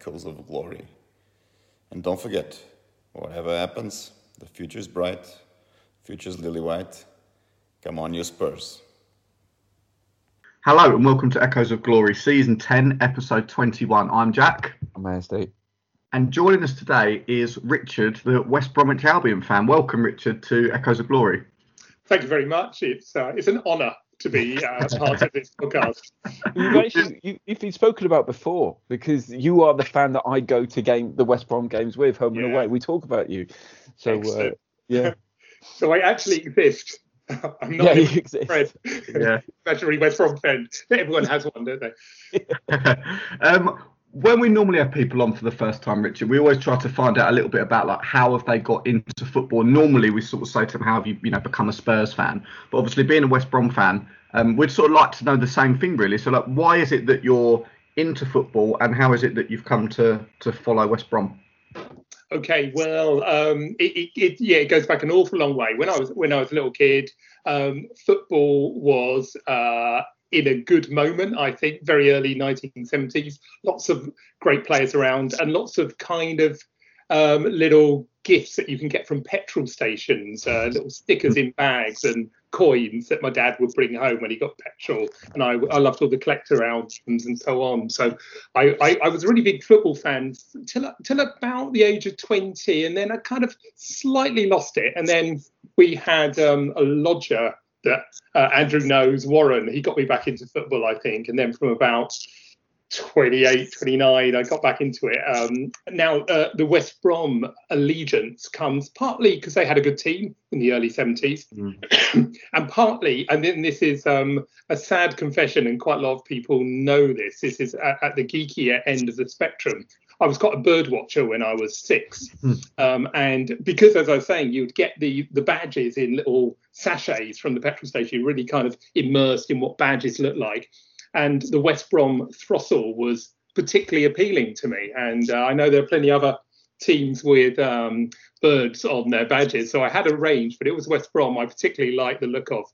Echoes of Glory. And don't forget, whatever happens, the future is bright, future's lily white. Come on, you Spurs. Hello and welcome to Echoes of Glory, Season 10, Episode 21. I'm Jack. I'm ASD. And joining us today is Richard, the West Bromwich Albion fan. Welcome, Richard, to Echoes of Glory. Thank you very much. It's uh, it's an honour to be uh, part of this podcast. You've actually you, you've been spoken about before because you are the fan that I go to game the West Brom games with, home and Yeah. away. We talk about you. So uh, yeah, So I actually exist. I'm not yeah, a you exist. friend. Yeah. Imaginary West Brom friend. Everyone has one, don't they? um, when we normally have people on for the first time, Richard, we always try to find out a little bit about like how have they got into football. Normally, we sort of say to them, "How have you, you know, become a Spurs fan?" But obviously, being a West Brom fan, um, we'd sort of like to know the same thing, really. So, like, why is it that you're into football, and how is it that you've come to to follow West Brom? Okay, well, um, it, it, it yeah, it goes back an awful long way. When I was when I was a little kid, um, football was uh, in a good moment. I think very early 1970s. Lots of great players around, and lots of kind of um, little gifts that you can get from petrol stations, uh, little stickers in bags and coins that my dad would bring home when he got petrol. And I, I loved all the collector albums and so on. So I, I, I was a really big football fan till till about the age of 20, and then I kind of slightly lost it. And then we had um, a lodger that uh, Andrew knows, Warren. He got me back into football, I think. And then from about 28, 29, I got back into it. Um, now, uh, the West Brom allegiance comes partly because they had a good team in the early 70s, and partly, and then this is um, a sad confession, and quite a lot of people know this. This is at, at the geekier end of the spectrum. I was quite a bird watcher when I was six, um, and because, as I was saying, you'd get the the badges in little sachets from the petrol station, you're really kind of immersed in what badges look like. And the West Brom throstle was particularly appealing to me. And uh, I know there are plenty other teams with um, birds on their badges, so I had a range, but it was West Brom I particularly liked the look of.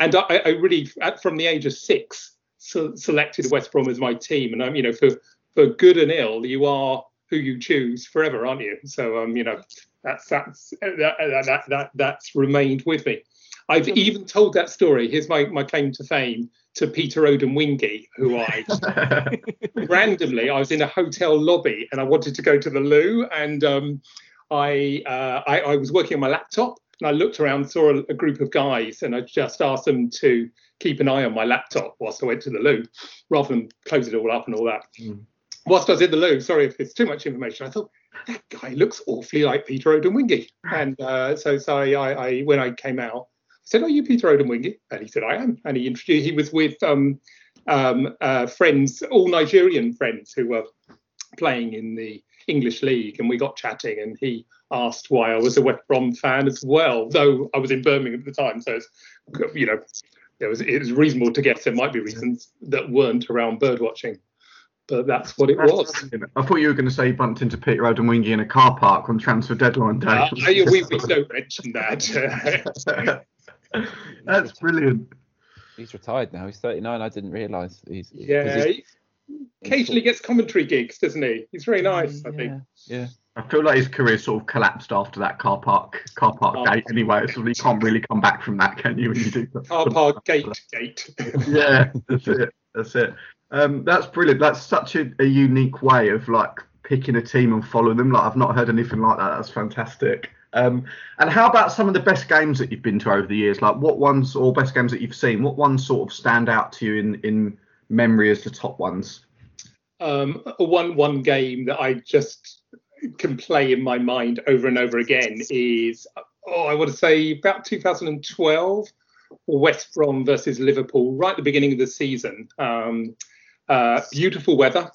And I, I really, at, from the age of six, so selected West Brom as my team. And I'm, you know, for for good and ill, you are who you choose forever, aren't you? So, um, you know, that's that's that, that, that, that that's remained with me. I've even told that story. Here's my, my claim to fame to Peter Odemwingie, who I randomly I was in a hotel lobby and I wanted to go to the loo and um, I, uh, I I was working on my laptop and I looked around saw a, a group of guys and I just asked them to keep an eye on my laptop whilst I went to the loo rather than close it all up and all that. Whilst I was in the loo, sorry if it's too much information, I thought that guy looks awfully like Peter Odemwingie. And uh, so, so I, I, I, when I came out, I said, "Are you Peter Odemwingie?" And he said, "I am." And he introduced. He was with um, um, uh, friends, all Nigerian friends who were playing in the English league, and we got chatting. And he asked why I was a West Brom fan as well, though I was in Birmingham at the time. So, it's, you know, it was it was reasonable to guess there might be reasons that weren't around bird watching, but that's what it was. I thought you were going to say you bumped into Peter Odemwingie in a car park on transfer deadline day. Uh, we, we don't mention that. That's brilliant. He's retired now. He's 39. I didn't realise. He's 'cause yeah, he's- he occasionally gets commentary gigs, doesn't he? He's very nice, I think. Yeah, yeah. I feel like his career sort of collapsed after that car park car park Oh. gate. Anyway, so you can't really come back from that, can you? When you do Car park gate gate. yeah, that's it. That's it. Um, that's brilliant. That's such a, a unique way of like picking a team and following them. Like I've not heard anything like that. That's fantastic. Um, and how about some of the best games that you've been to over the years? Like what ones or best games that you've seen? What ones sort of stand out to you in in memory as the top ones? um, one one game that I just can play in my mind over and over again is oh I want to say about 2012 West Brom versus Liverpool right at the beginning of the season. Um, uh, beautiful weather.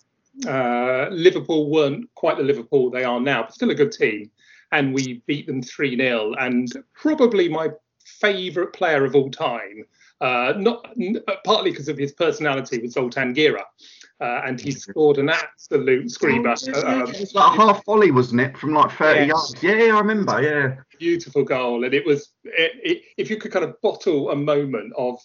Uh, Liverpool weren't quite the Liverpool they are now, but still a good team. And we beat them 3 0. And probably my favourite player of all time, uh, not n- partly because of his personality, was Zoltan Gera. Uh, and he scored an absolute screamer. Um, It was like a half volley, wasn't it, from like 30 Yes. yards? Yeah, yeah, I remember. Yeah. beautiful goal, and it was it, it, if you could kind of bottle a moment of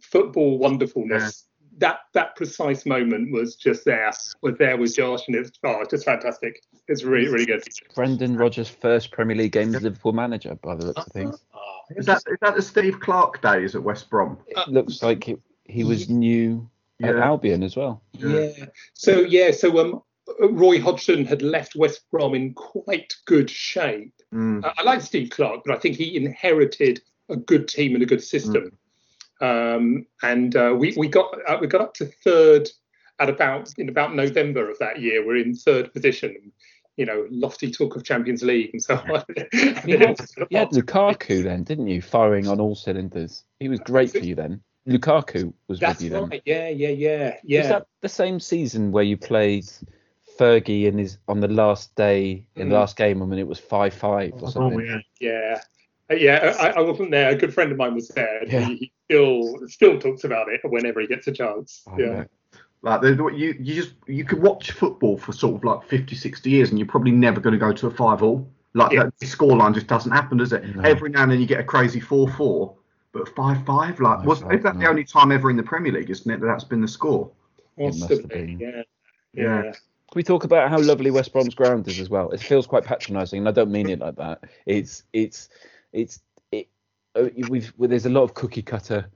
football wonderfulness, that that precise moment was just there, was there with Josh, and it's oh, just fantastic. It's really really good. Brendan Rodgers' first Premier League game as Liverpool manager, by the looks of things. Oh, Is that is that the Steve Clarke days at West Brom? It looks like he, he was new at Albion as well. Yeah. So yeah. So um, Roy Hodgson had left West Brom in quite good shape. Mm. I I like Steve Clarke, but I think he inherited a good team and a good system. Um, and uh, we we got uh, we got up to third at about in about November of that year. We're in third position. You know, lofty talk of Champions League and so on. You had, you had Lukaku then, didn't you? Firing on all cylinders. He was great for you then. Lukaku was That's with you then. right. Yeah, yeah, yeah, Was yeah. that the same season where you played Fergie in his on the last day in the Mm. last game when it was five five or something? yeah. Yeah, Uh, Uh, yeah. I, I wasn't there. A good friend of mine was there. and Yeah. He, he still still talks about it whenever he gets a chance. I yeah. know. Like the, the- you, you just you could watch football for sort of like 50, 60 years, and you're probably never going to go to a five all. Like Yeah. that scoreline just doesn't happen, does it? No. Every now and then you get a crazy four four, but five five, like No, was five, is that no. the only time ever in the Premier League, isn't it? That that's been the score. must Must have have been. been. Yeah. Yeah. Yeah. Can we talk about how lovely West Brom's ground is as well? It feels quite patronising, and I don't mean it like that. It's it's it's it. Uh, we've well, there's a lot of cookie cutter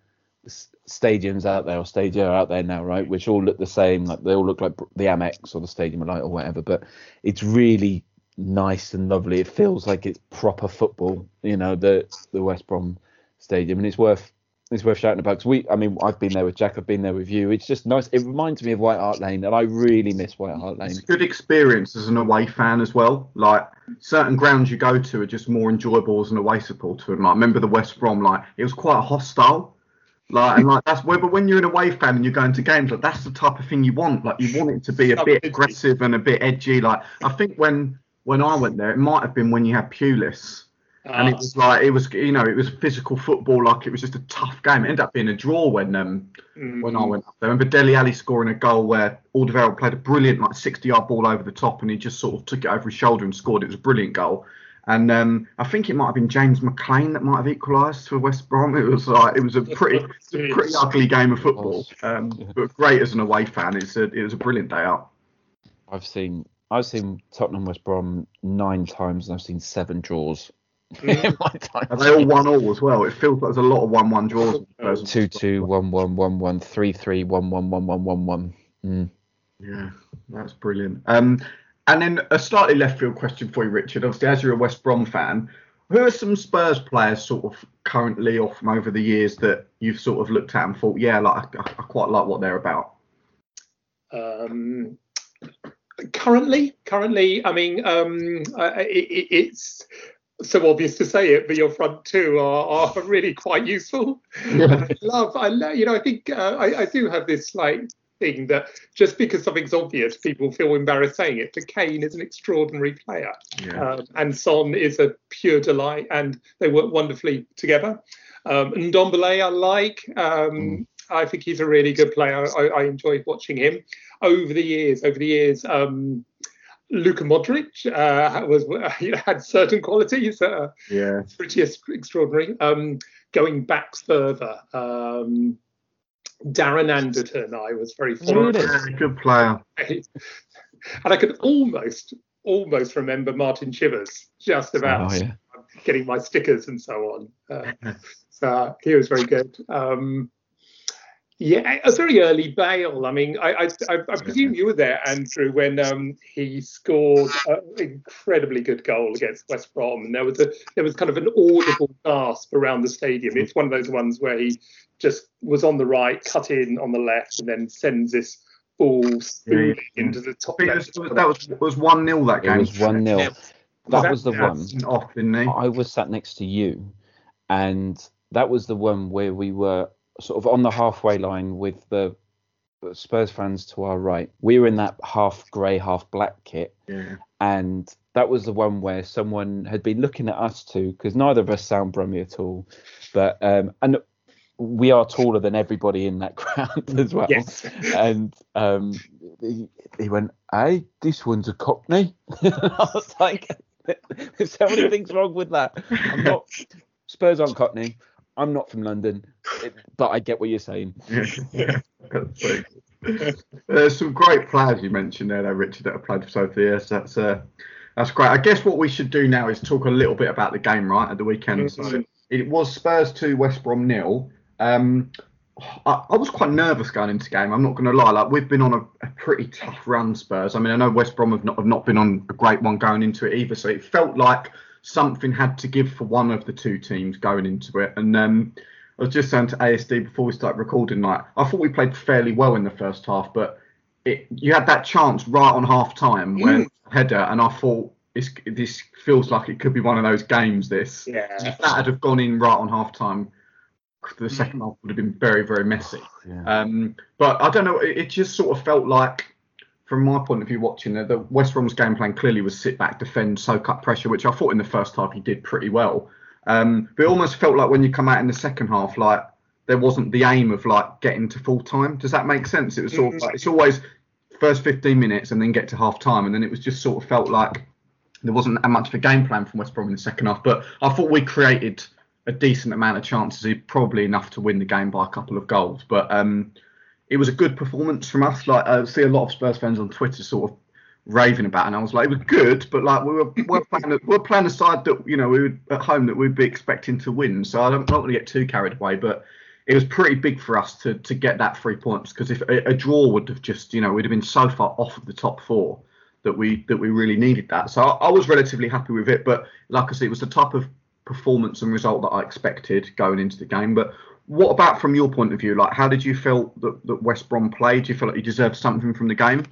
stadiums out there or stadia out there now, right? Which all look the same, like they all look like the Amex or the Stadium Light or whatever. But it's really nice and lovely. It feels like it's proper football, you know, the the West Brom Stadium, and it's worth it's worth shouting about because we, I mean, I've been there with Jack, I've been there with you. It's just nice. It reminds me of White Hart Lane, and I really miss White Hart Lane. It's a good experience as an away fan as well. Like certain grounds you go to are just more enjoyable as an away supporter. And like remember the West Brom, like it was quite hostile. Like and like that's where but when you're an away fan and you're going to games, like that's the type of thing you want. Like you want it to be a bit aggressive and a bit edgy. Like I think when when I went there, it might have been when you had Pulis. And it Ah, was like it was, you know, it was physical football. Like it was just a tough game. It ended up being a draw when um mm, when I went up there. I remember Dele Alli scoring a goal where Alderweireld played a brilliant like 60 yard ball over the top and he just sort of took it over his shoulder and scored. It was a brilliant goal. And um, I think it might have been James McClean that might have equalised for West Brom. It was like it was a pretty, was a pretty ugly game of football, um, but great as an away fan. It's a, it was a brilliant day out. I've seen I've seen Tottenham West Brom nine times and I've seen seven draws in my time. And they all won all as well. It feels like there's a lot of one-one draws. Two two one one one one three three one one one one one one. Mm. Yeah, that's brilliant. Um, and then a slightly left field question for you, Richard. Obviously, as you're a West Brom fan, who are some Spurs players sort of currently or from over the years that you've sort of looked at and thought, yeah, like I, I quite like what they're about? Um, currently, currently, I mean, um, I- it, it, it's so obvious to say it, but your front two are, are really quite useful. I love, I love, you know, I think uh, I, I do have this like thing that just because something's obvious, people feel embarrassed saying it. But Kane is an extraordinary player, Yeah. um, and Son is a pure delight, and they work wonderfully together. Um, and Ndombele I like. Um, I think he's a really good player. I, I enjoyed watching him over the years. Over the years, um, Luka Modric uh, was had certain qualities that are yeah. pretty extraordinary. Um, going back further, um, Darren Anderton, I was very fond of. Good player. and I could almost almost remember Martin Chivers just about Oh yeah. getting my stickers and so on. Uh, so he was very good. Um, yeah, a very early Bale. I mean, I, I, I, I presume you were there, Andrew, when um, he scored an incredibly good goal against West Brom, and there was a there was kind of an audible gasp around the stadium. It's one of those ones where he just was on the right, cut in on the left, and then sends this ball spooling into the I top think it was, left. it was- that was was one 0 that game. It game. was one 0 Yeah. That was the Yeah. one. Off, didn't? I was sat next to you, and that was the one where we were sort of on the halfway line with the Spurs fans to our right. We were in that half grey, half black kit, Yeah. and that was the one where someone had been looking at us too, because neither of us sound brummy at all, but um, and we are taller than everybody in that crowd as well. Yes. And um, he, he went, "Hey, this one's a Cockney." I was like, "There's so many things wrong with that." I'm not Spurs aren't Cockney. I'm not from London, it- but I get what you're saying. Yeah. That's. There's some great players you mentioned there, though, Richard, that have played for both years. That's uh, that's great. I guess what we should do now is talk a little bit about the game, right, at the weekend. Mm-hmm. So it was Spurs two, West Brom nil. Um, I, I, was quite nervous going into the game. I'm not going to lie. Like we've been on a, a, pretty tough run, Spurs. I mean, I know West Brom have not, have not been on a great one going into it either. So it felt like something had to give for one of the two teams going into it. And um, I was just saying to ASD before we started recording, like I thought we played fairly well in the first half, but it, you had that chance right on half time when mm. header, and I thought this feels like it could be one of those games. This, yeah. if that had have gone in right on half time, the second half would have been very, very messy. Yeah. Um, but I don't know. It, it, just sort of felt like, from my point of view, watching the, the West Brom's game plan clearly was sit back, defend, soak up pressure, which I thought in the first half he did pretty well. Um, but it almost felt like when you come out in the second half, like there wasn't the aim of like getting to full time. Does that make sense? It was sort of like it's always first 15 minutes and then get to half time, and then it was just sort of felt like there wasn't that much of a game plan from West Brom in the second half. But I thought we created a decent amount of chances, probably enough to win the game by a couple of goals. But um, it was a good performance from us. Like I see a lot of Spurs fans on Twitter sort of raving about, and I was like, it was good, but like we were we're playing we're playing a side that you know we were at home that we'd be expecting to win. So I don't not going to get too carried away, but it was pretty big for us to to get that three points because if a, a, draw would have just you know we'd have been so far off of the top four that we that we really needed that. So I, I was relatively happy with it, but like I said, it was the type of performance and result that I expected going into the game. But what about from your point of view? Like, how did you feel that, that West Brom played? Do you feel like you deserved something from the game?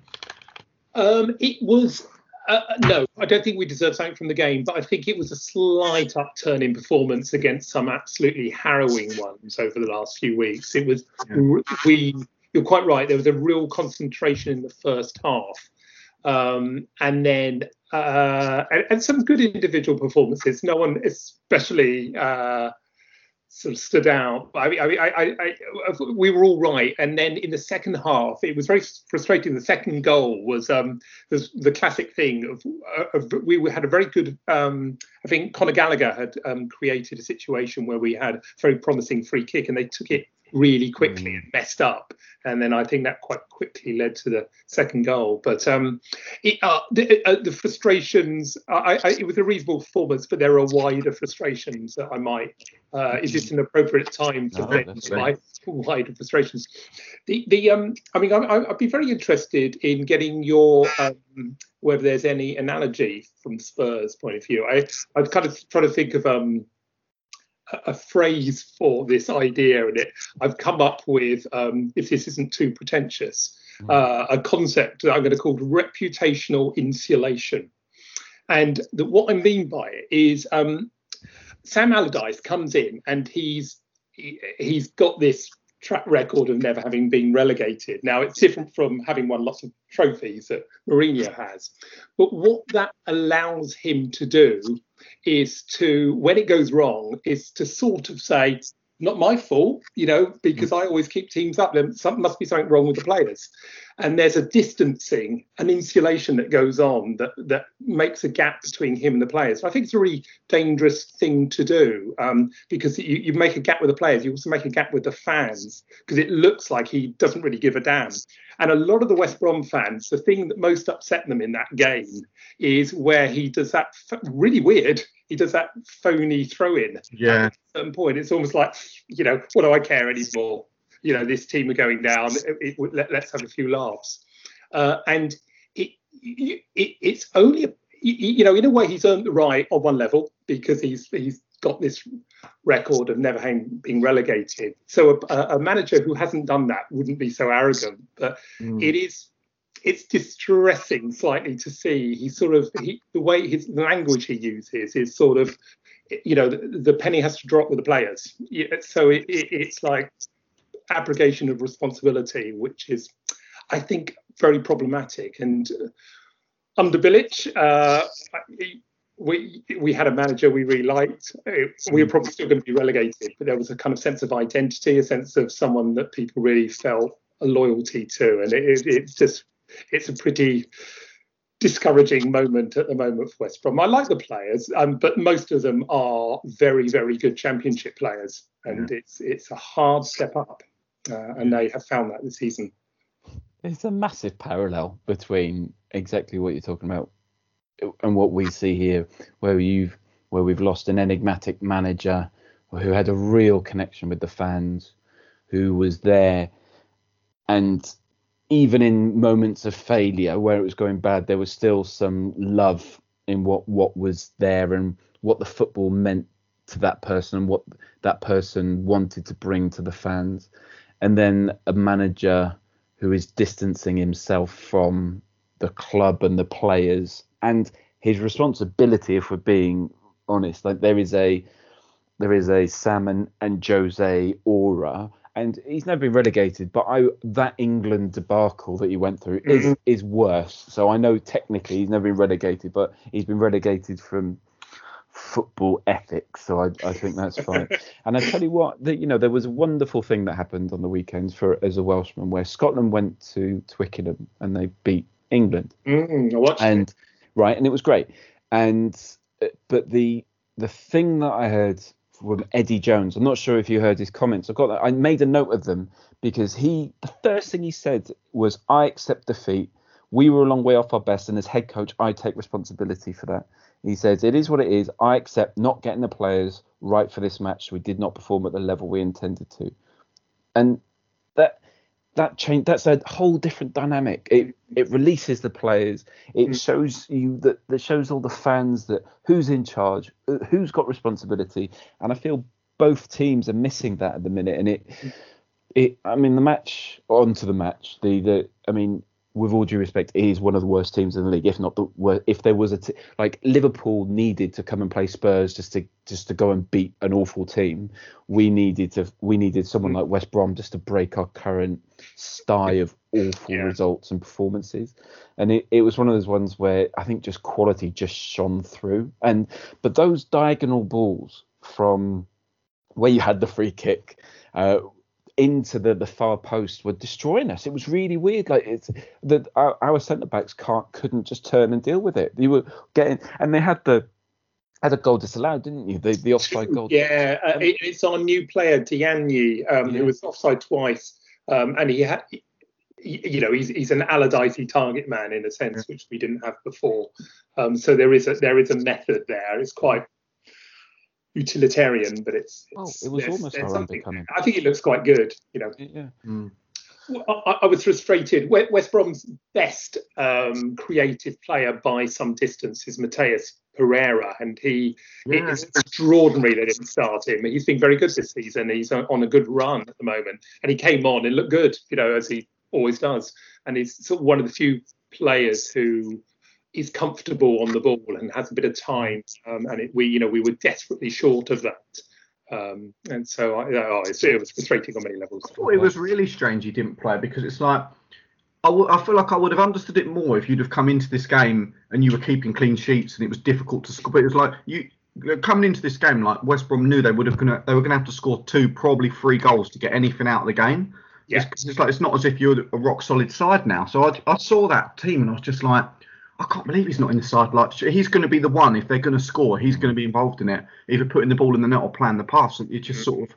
Um, it was uh, no, I don't think we deserved something from the game, but I think it was a slight upturn in performance against some absolutely harrowing ones over the last few weeks. It was yeah. we. You're quite right. There was a real concentration in the first half, um, and then uh, and, and, some good individual performances. No one, especially. Uh, sort of stood out. I mean, I, I, I, I, we were all right, and then in the second half, it was very frustrating. The second goal was um, the, the classic thing of, of, we had a very good. Um, I think Conor Gallagher had um, created a situation where we had a very promising free kick, and they took it really quickly mm. and messed up. And then I think that quite quickly led to the second goal. But um, it, uh, the, uh, the, frustrations, I, I, it was a reasonable performance, but there are wider frustrations that I might. Uh, is this an appropriate time to no, vent my wider frustrations? The, the um, I mean, I, would be very interested in getting your um, whether there's any analogy from Spurs' point of view. I, I've kind of tried to think of um, a phrase for this idea, and it I've come up with, um, if this isn't too pretentious, hmm. uh, a concept that I'm going to call reputational insulation. And the, what I mean by it is um, Sam Allardyce comes in and he's he, he's got this track record of never having been relegated. Now it's different from having won lots of trophies that Mourinho has, but what that allows him to do is to, when it goes wrong, is to sort of say, not my fault, you know, because I always keep teams up. There must be something wrong with the players. And there's a distancing, an insulation that goes on that, that makes a gap between him and the players. I think it's a really dangerous thing to do um, because you, you make a gap with the players, you also make a gap with the fans because it looks like he doesn't really give a damn. And a lot of the West Brom fans, the thing that most upset them in that game is where he does that really weird. He does that phony throw in. Yeah. At a certain point, it's almost like, you know, what do I care anymore? You know, this team are going down. It, it, let, us have a few laughs. Uh, and it, it, it's only, you know, in a way, he's earned the right on one level because he's he's got this record of never being relegated. So a, a, manager who hasn't done that wouldn't be so arrogant. But mm. it is it's distressing slightly to see. He sort of he, the way his language he uses is sort of you know the, the penny has to drop with the players. So it, it, it's like abrogation of responsibility, which is I think very problematic and. Uh, under Bilic, uh, we we had a manager we really liked. We were probably still going to be relegated, but there was a kind of sense of identity, a sense of someone that people really felt a loyalty to, and it, it's just it's a pretty discouraging moment at the moment for West Brom. I like the players, um, but most of them are very very good Championship players, and yeah. it's it's a hard step up. uh, and they have found that this season. It's a massive parallel between exactly what you're talking about and what we see here, where you've where we've lost an enigmatic manager who had a real connection with the fans, who was there, and even in moments of failure where it was going bad, there was still some love in what what was there and what the football meant to that person and what that person wanted to bring to the fans. And then a manager who is distancing himself from the club and the players and his responsibility, if we're being honest. Like there is a there is a Sam and, and Jose aura, and he's never been relegated. But I that England debacle that he went through mm-hmm. is is worse. So I know technically he's never been relegated, but he's been relegated from football ethics. So I, I think that's fine. and I tell you what, that you know there was a wonderful thing that happened on the weekends for as a Welshman, where Scotland went to Twickenham and they beat England. Mm, and it. right, and it was great. And uh, but the the thing that I heard from Eddie Jones, I'm not sure if you heard his comments. I got that. I made a note of them because he the first thing he said was, "I accept defeat. We were a long way off our best, and as head coach, I take responsibility for that." He says, It is what it is. I accept not getting the players right for this match. We did not perform at the level we intended to. And that that change that's a whole different dynamic. It it releases the players. It mm. shows you that that shows all the fans that who's in charge, uh, who's got responsibility. And I feel both teams are missing that at the minute. And it it I mean the match onto the match. The the I mean with all due respect, is one of the worst teams in the league, if not the worst. If there was a t- like Liverpool needed to come and play Spurs just to just to go and beat an awful team, we needed to we needed someone mm. like West Brom just to break our current sty of awful yeah. results and performances. And it, it was one of those ones where I think just quality just shone through. And but those diagonal balls from where you had the free kick. Uh, into the, the far post were destroying us. It was really weird. Like it's that our, our centre backs can't couldn't just turn and deal with it. They were getting and they had the had a goal disallowed, didn't you? The the offside goal. Yeah, uh, it, it's our new player Diagne, um, yeah. who was offside twice, um, and he had. You know, he's he's an Allardyce target man in a sense, which we didn't have before. Um, so there is a there is a method there. It's quite utilitarian, but it's, it's oh, it was almost there's becoming. I think it looks quite good. You know. Yeah. Mm. I, I, was frustrated. West Brom's best um, creative player by some distance is Matheus Pereira, and he yeah. it's extraordinary they didn't start him. He's been very good this season. He's on a good run at the moment, and he came on and looked good, you know, as he always does. And he's sort of one of the few players who is comfortable on the ball and has a bit of time. Um, and it, we, you know, we were desperately short of that. Um, and so I, oh, it was frustrating on many levels. I thought it was really strange he didn't play because it's like I, w- I feel like I would have understood it more if you'd have come into this game and you were keeping clean sheets and it was difficult to score. But it was like you coming into this game, like West Brom knew they would have gonna they were gonna have to score two, probably three goals to get anything out of the game. Yeah. It's, it's like it's not as if you're a rock solid side now. So I, I saw that team and I was just like I can't believe he's not in the side. Like he's going to be the one if they're going to score. He's going to be involved in it, either putting the ball in the net or playing the pass. It just mm. sort of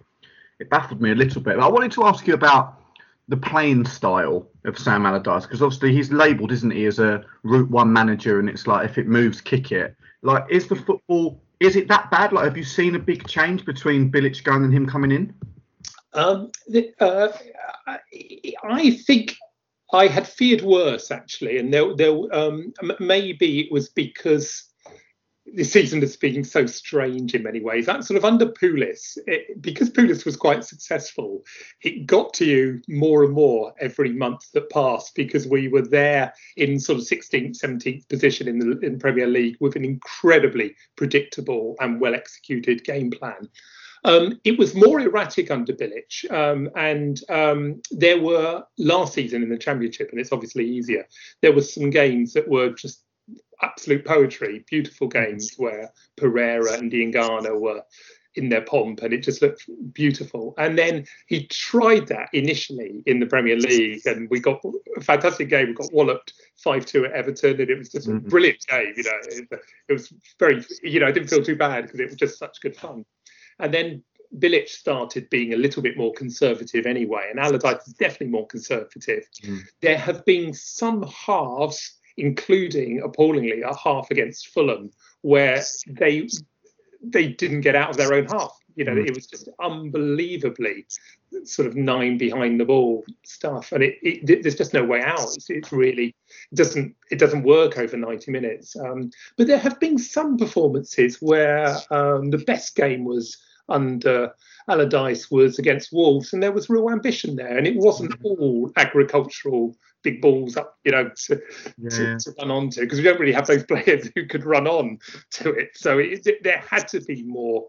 it baffled me a little bit. But I wanted to ask you about the playing style of Sam Allardyce because obviously he's labelled, isn't he, as a Route One manager, and it's like if it moves, kick it. Like, is the football is it that bad? Like, have you seen a big change between Bilic going and him coming in? Um, the, uh, I think I had feared worse actually, and there, there um, maybe it was because the season has been so strange in many ways. That sort of under Pulis, it, because Pulis was quite successful, it got to you more and more every month that passed because we were there in sort of 16th, 17th position in the in Premier League with an incredibly predictable and well executed game plan. Um, it was more erratic under Bilic, um, and um, there were last season in the Championship, and it's obviously easier. There were some games that were just absolute poetry, beautiful games where Pereira and Diangana were in their pomp, and it just looked beautiful. And then he tried that initially in the Premier League, and we got a fantastic game. We got walloped five two at Everton, and it was just a mm-hmm. brilliant game. You know, it, it was very, you know, I didn't feel too bad because it was just such good fun. And then Bilic started being a little bit more conservative anyway, and Allardyce is definitely more conservative. Mm. There have been some halves, including appallingly a half against Fulham, where they they didn't get out of their own half. You know, mm. it was just unbelievably sort of nine behind the ball stuff, and it, it there's just no way out. It's, it's, really it doesn't it doesn't work over 90 minutes. Um, but there have been some performances where um, the best game was under Allardyce was against Wolves, and there was real ambition there, and it wasn't mm. all agricultural big balls up, you know, to, yeah. to, to, run onto because we don't really have those players who could run on to it. So it, it, there had to be more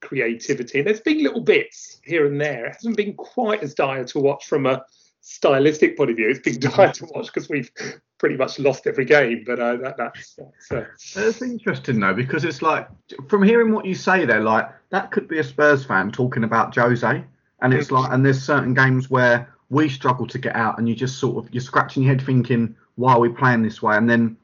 creativity. And there's been little bits here and there. It hasn't been quite as dire to watch from a stylistic point of view. It's been dire to watch because we've pretty much lost every game. But uh, that, that's that's, uh... that's interesting though because it's like from hearing what you say there, like that could be a Spurs fan talking about Jose, and it's like and there's certain games where we struggle to get out, and you just sort of you're scratching your head thinking why are we playing this way, and then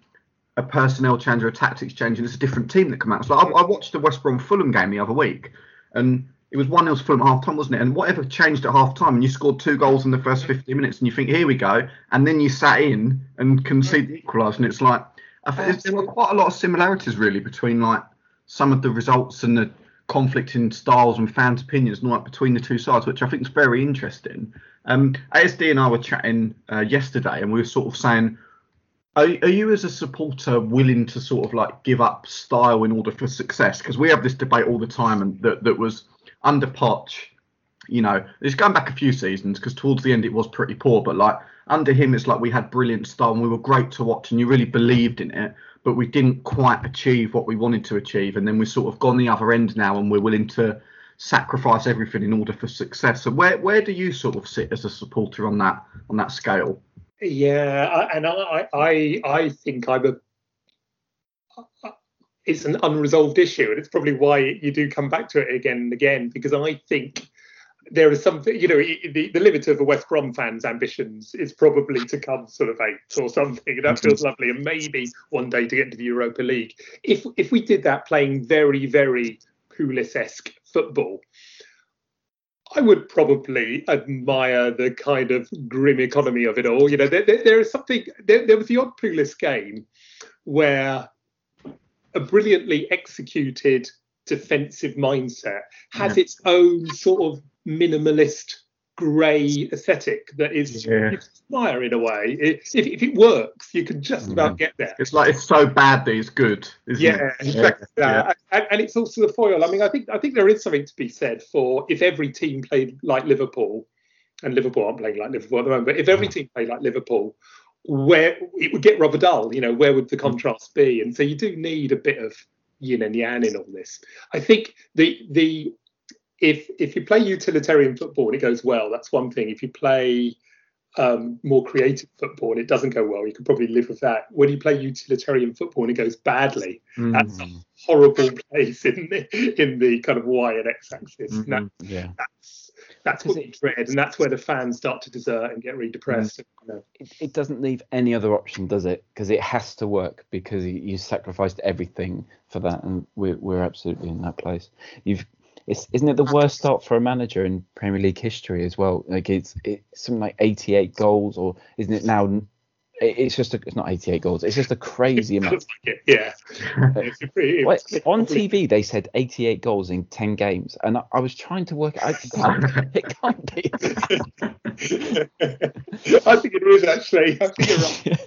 a personnel change or a tactics change, and it's a different team that come out. So I, I watched the West Brom Fulham game the other week, and it was 1 0 Fulham half time, wasn't it? And whatever changed at half time, and you scored two goals in the first 15 minutes, and you think, here we go. And then you sat in and conceded the equaliser. And it's like, I think there were quite a lot of similarities, really, between like some of the results and the conflict in styles and fans' opinions and like between the two sides, which I think is very interesting. Um, ASD and I were chatting uh, yesterday, and we were sort of saying, are, are you as a supporter willing to sort of like give up style in order for success? Because we have this debate all the time, and that that was under Poch. You know, it's going back a few seasons because towards the end it was pretty poor, but like under him, it's like we had brilliant style and we were great to watch, and you really believed in it, but we didn't quite achieve what we wanted to achieve, and then we've sort of gone the other end now, and we're willing to sacrifice everything in order for success. So where where do you sort of sit as a supporter on that on that scale? Yeah, and I, I, I think I'm a. It's an unresolved issue, and it's probably why you do come back to it again and again because I think there is something, you know, the, the limit of a West Brom fan's ambitions is probably to come sort of eighth or something. That feels mm-hmm. lovely, and maybe one day to get into the Europa League. If if we did that playing very very Pulis-esque football, I would probably admire the kind of grim economy of it all. You know, there, there, there is something. There, there was the odd Pulis game where a brilliantly executed defensive mindset has yeah. its own sort of minimalist grey aesthetic that is yeah. inspire in a way. If, if it works, you can just about mm. get there. It's like it's so bad that it's good. yeah, it? exactly. Yeah. And, and, it's also the foil. I mean, I think I think there is something to be said for if every team played like Liverpool, and Liverpool aren't playing like Liverpool at the moment, but if every mm. team played like Liverpool, where it would get rather dull. You know, where would the contrast be? And so you do need a bit of yin and yang in all this. I think the the if if you play utilitarian football and it goes well, that's one thing. If you play um, more creative football and it doesn't go well, you can probably live with that. When you play utilitarian football and it goes badly, mm. that's a horrible place in the in the kind of y and x axis. Mm-hmm. That, yeah. That's that's what you dread, and that's where the fans start to desert and get really depressed. Mm. You know. it, it, doesn't leave any other option, does it? Because it has to work because you sacrificed everything for that, and we're we're absolutely in that place. You've it's isn't it the worst start for a manager in Premier League history as well? Like it's it's something like 88 goals, or isn't it now? It's just a, it's not 88 goals. It's just a crazy amount. yeah. on TV they said 88 goals in 10 games, and I, I was trying to work. out. it can't be. I think it is actually. I think you're right.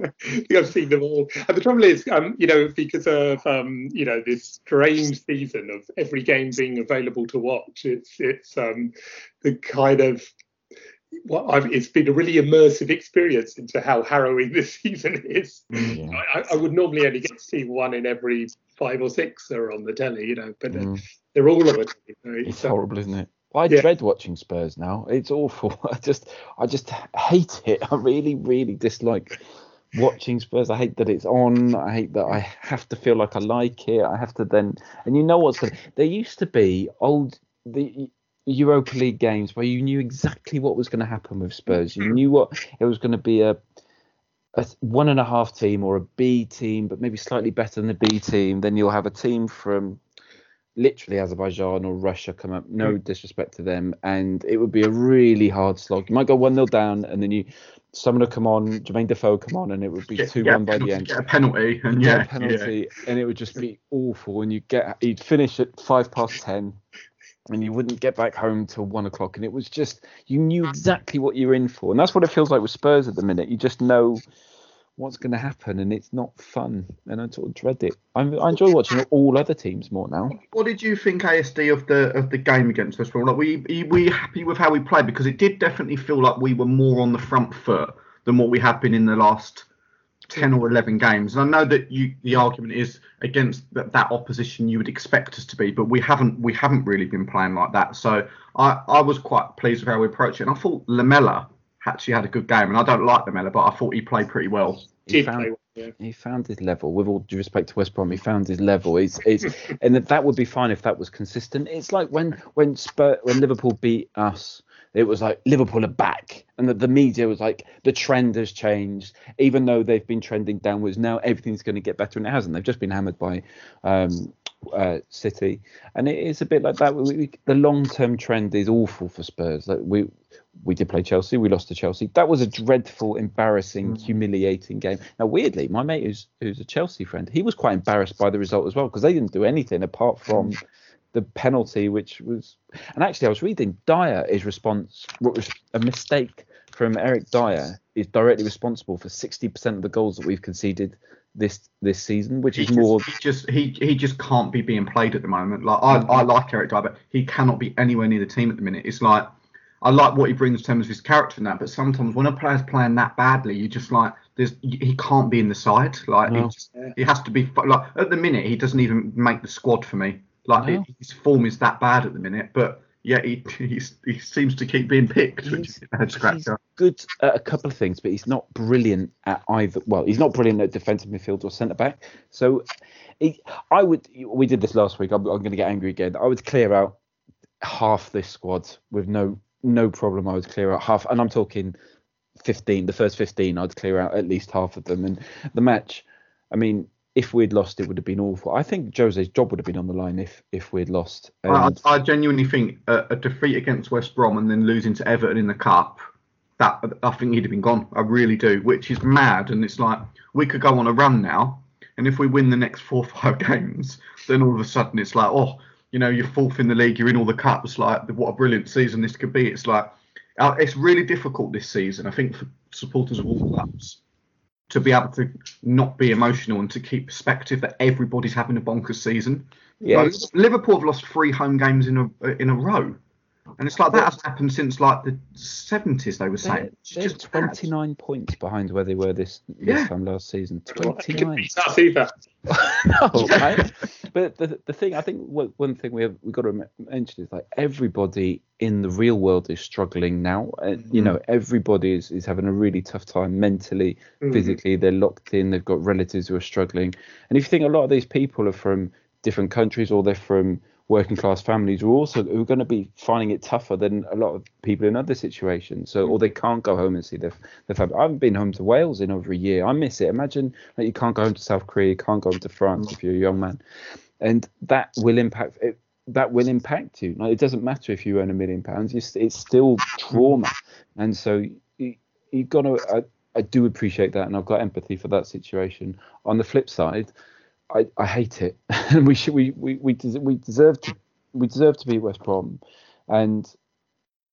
I think I've seen them all. And the trouble is, um, you know, because of um, you know this strange season of every game being available to watch, it's it's um, the kind of well, I've, it's been a really immersive experience into how harrowing this season is. Mm. I, I, would normally only get to see one in every five or six are on the telly, you know, but uh, mm. they're all on it. You know, it's so, horrible, isn't it? I yeah. dread watching Spurs now. It's awful. I just, I just hate it. I really, really dislike watching Spurs. I hate that it's on. I hate that I have to feel like I like it. I have to then, and you know what's going There used to be old the Europa League games where you knew exactly what was going to happen with Spurs. You knew what it was going to be a, a one and a half team or a B team, but maybe slightly better than the B team. Then you'll have a team from literally Azerbaijan or Russia come up. No mm. disrespect to them, and it would be a really hard slog. You might go one 0 down, and then you someone will come on, Jermaine Defoe come on, and it would be two one by the end. Get a penalty, and yeah, penalty, and it would just be awful. And you get you'd finish at five past ten, and you wouldn't get back home till one o'clock. And it was just you knew mm. exactly what you were in for, and that's what it feels like with Spurs at the minute. You just know what's going to happen, and it's not fun, and I sort of dread it. I'm, I enjoy watching all other teams more now. What did you think, ASD, of the of the game against West Brom? Like, were you, were you happy with how we played? Because it did definitely feel like we were more on the front foot than what we have been in the last ten or eleven games. And I know that you the argument is against that, that opposition you would expect us to be, but we haven't we haven't really been playing like that. So I, I was quite pleased with how we approached it. And I thought Lamela actually had a good game. And I don't like Lamela, but I thought he played pretty well. He Did found, well, yeah. he found his level. With all due respect to West Brom, he found his level. It's, it's and that, that would be fine if that was consistent. It's like when when Spur, when Liverpool beat us, it was like Liverpool are back, and the, the media was like the trend has changed. Even though they've been trending downwards, now everything's going to get better, and it hasn't. They've just been hammered by um, uh, City, and it is a bit like that. We, we, the long term trend is awful for Spurs. Like we we did play Chelsea. We lost to Chelsea. That was a dreadful, embarrassing, humiliating game. Now, weirdly, my mate who's who's a Chelsea friend, he was quite embarrassed by the result as well because they didn't do anything apart from the penalty, which was. And actually, I was reading Dier is response what was a mistake from Eric Dier is directly responsible for 60% of the goals that we've conceded this this season, which He is just, more. he just he he just can't be being played at the moment. Like I, I like Eric Dier, but he cannot be anywhere near the team at the minute. It's like I like what he brings in terms of his character and that, but sometimes when a player's playing that badly, you just like there's he can't be in the side. Like he, just, he has to be like at the minute he doesn't even make the squad for me. Like No. his form is that bad at the minute, but yeah, he he's, he seems to keep being picked, which He's- is a head He's good at a couple of things, but he's not brilliant at either. Well, he's not brilliant at defensive midfield or centre back. So, he, I would. We did this last week. I'm, I'm going to get angry again. I would clear out half this squad with no no problem. I would clear out half, and I'm talking 15. The first 15, I'd clear out at least half of them. And the match, I mean, if we'd lost, it would have been awful. I think Jose's job would have been on the line if if we'd lost. I, And- I genuinely think a, a defeat against West Brom and then losing to Everton in the cup, that I think he'd have been gone. I really do, which is mad. And it's like we could go on a run now, and if we win the next four or five games, then all of a sudden it's like, oh, you know, you're fourth in the league, you're in all the cups. Like, what a brilliant season this could be. It's like uh, it's really difficult this season. I think for supporters of all clubs to be able to not be emotional and to keep perspective that everybody's having a bonkers season. yeah, Like, Liverpool have lost three home games in a in a row, and it's like that hasn't happened since like the seventies. They were saying they're, it's they're just mad. 29 points behind where they were this this Yeah. time last season. Well, 29. be either. no, right? But the the thing I think one one thing we have we got to mention is like everybody in the real world is struggling now. Uh, you know, everybody is, is having a really tough time mentally, Mhm. physically. They're locked in. They've got relatives who are struggling. And if you think a lot of these people are from different countries or they're from working class families who are also who are going to be finding it tougher than a lot of people in other situations. So hmm. or they can't go home and see their their family. I haven't been home to Wales in over a year. I miss it. Imagine that you can't go home to South Korea, you can't go home to France hmm. if you're a young man, and that will impact it. That will impact you. Like, it doesn't matter if you earn a million pounds. It's, it's still trauma, and so you, you've got to. I, I do appreciate that, and I've got empathy for that situation. On the flip side, I, I hate it, and we should we we we, des- we deserve to we deserve to beat West Brom, and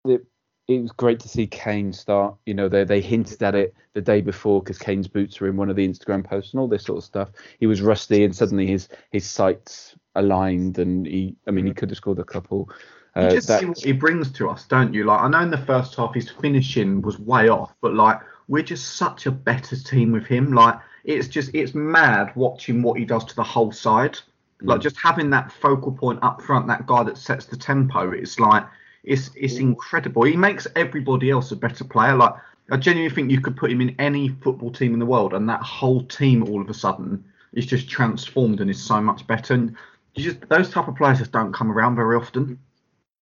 it it was great to see Kane start. You know, they they hinted at it the day before because Kane's boots were in one of the Instagram posts and all this sort of stuff. He was rusty, and suddenly his his sights aligned, and he I mean he could have scored a couple. You Uh, just that, see what he brings to us, don't you? Like I know in the first half his finishing was way off, but like we're just such a better team with him. Like it's just it's mad watching what he does to the whole side. Like just having that focal point up front, that guy that sets the tempo. It's like it's it's incredible. He makes everybody else a better player. Like I genuinely think you could put him in any football team in the world, and that whole team all of a sudden is just transformed and is so much better. And you just those type of players just don't come around very often.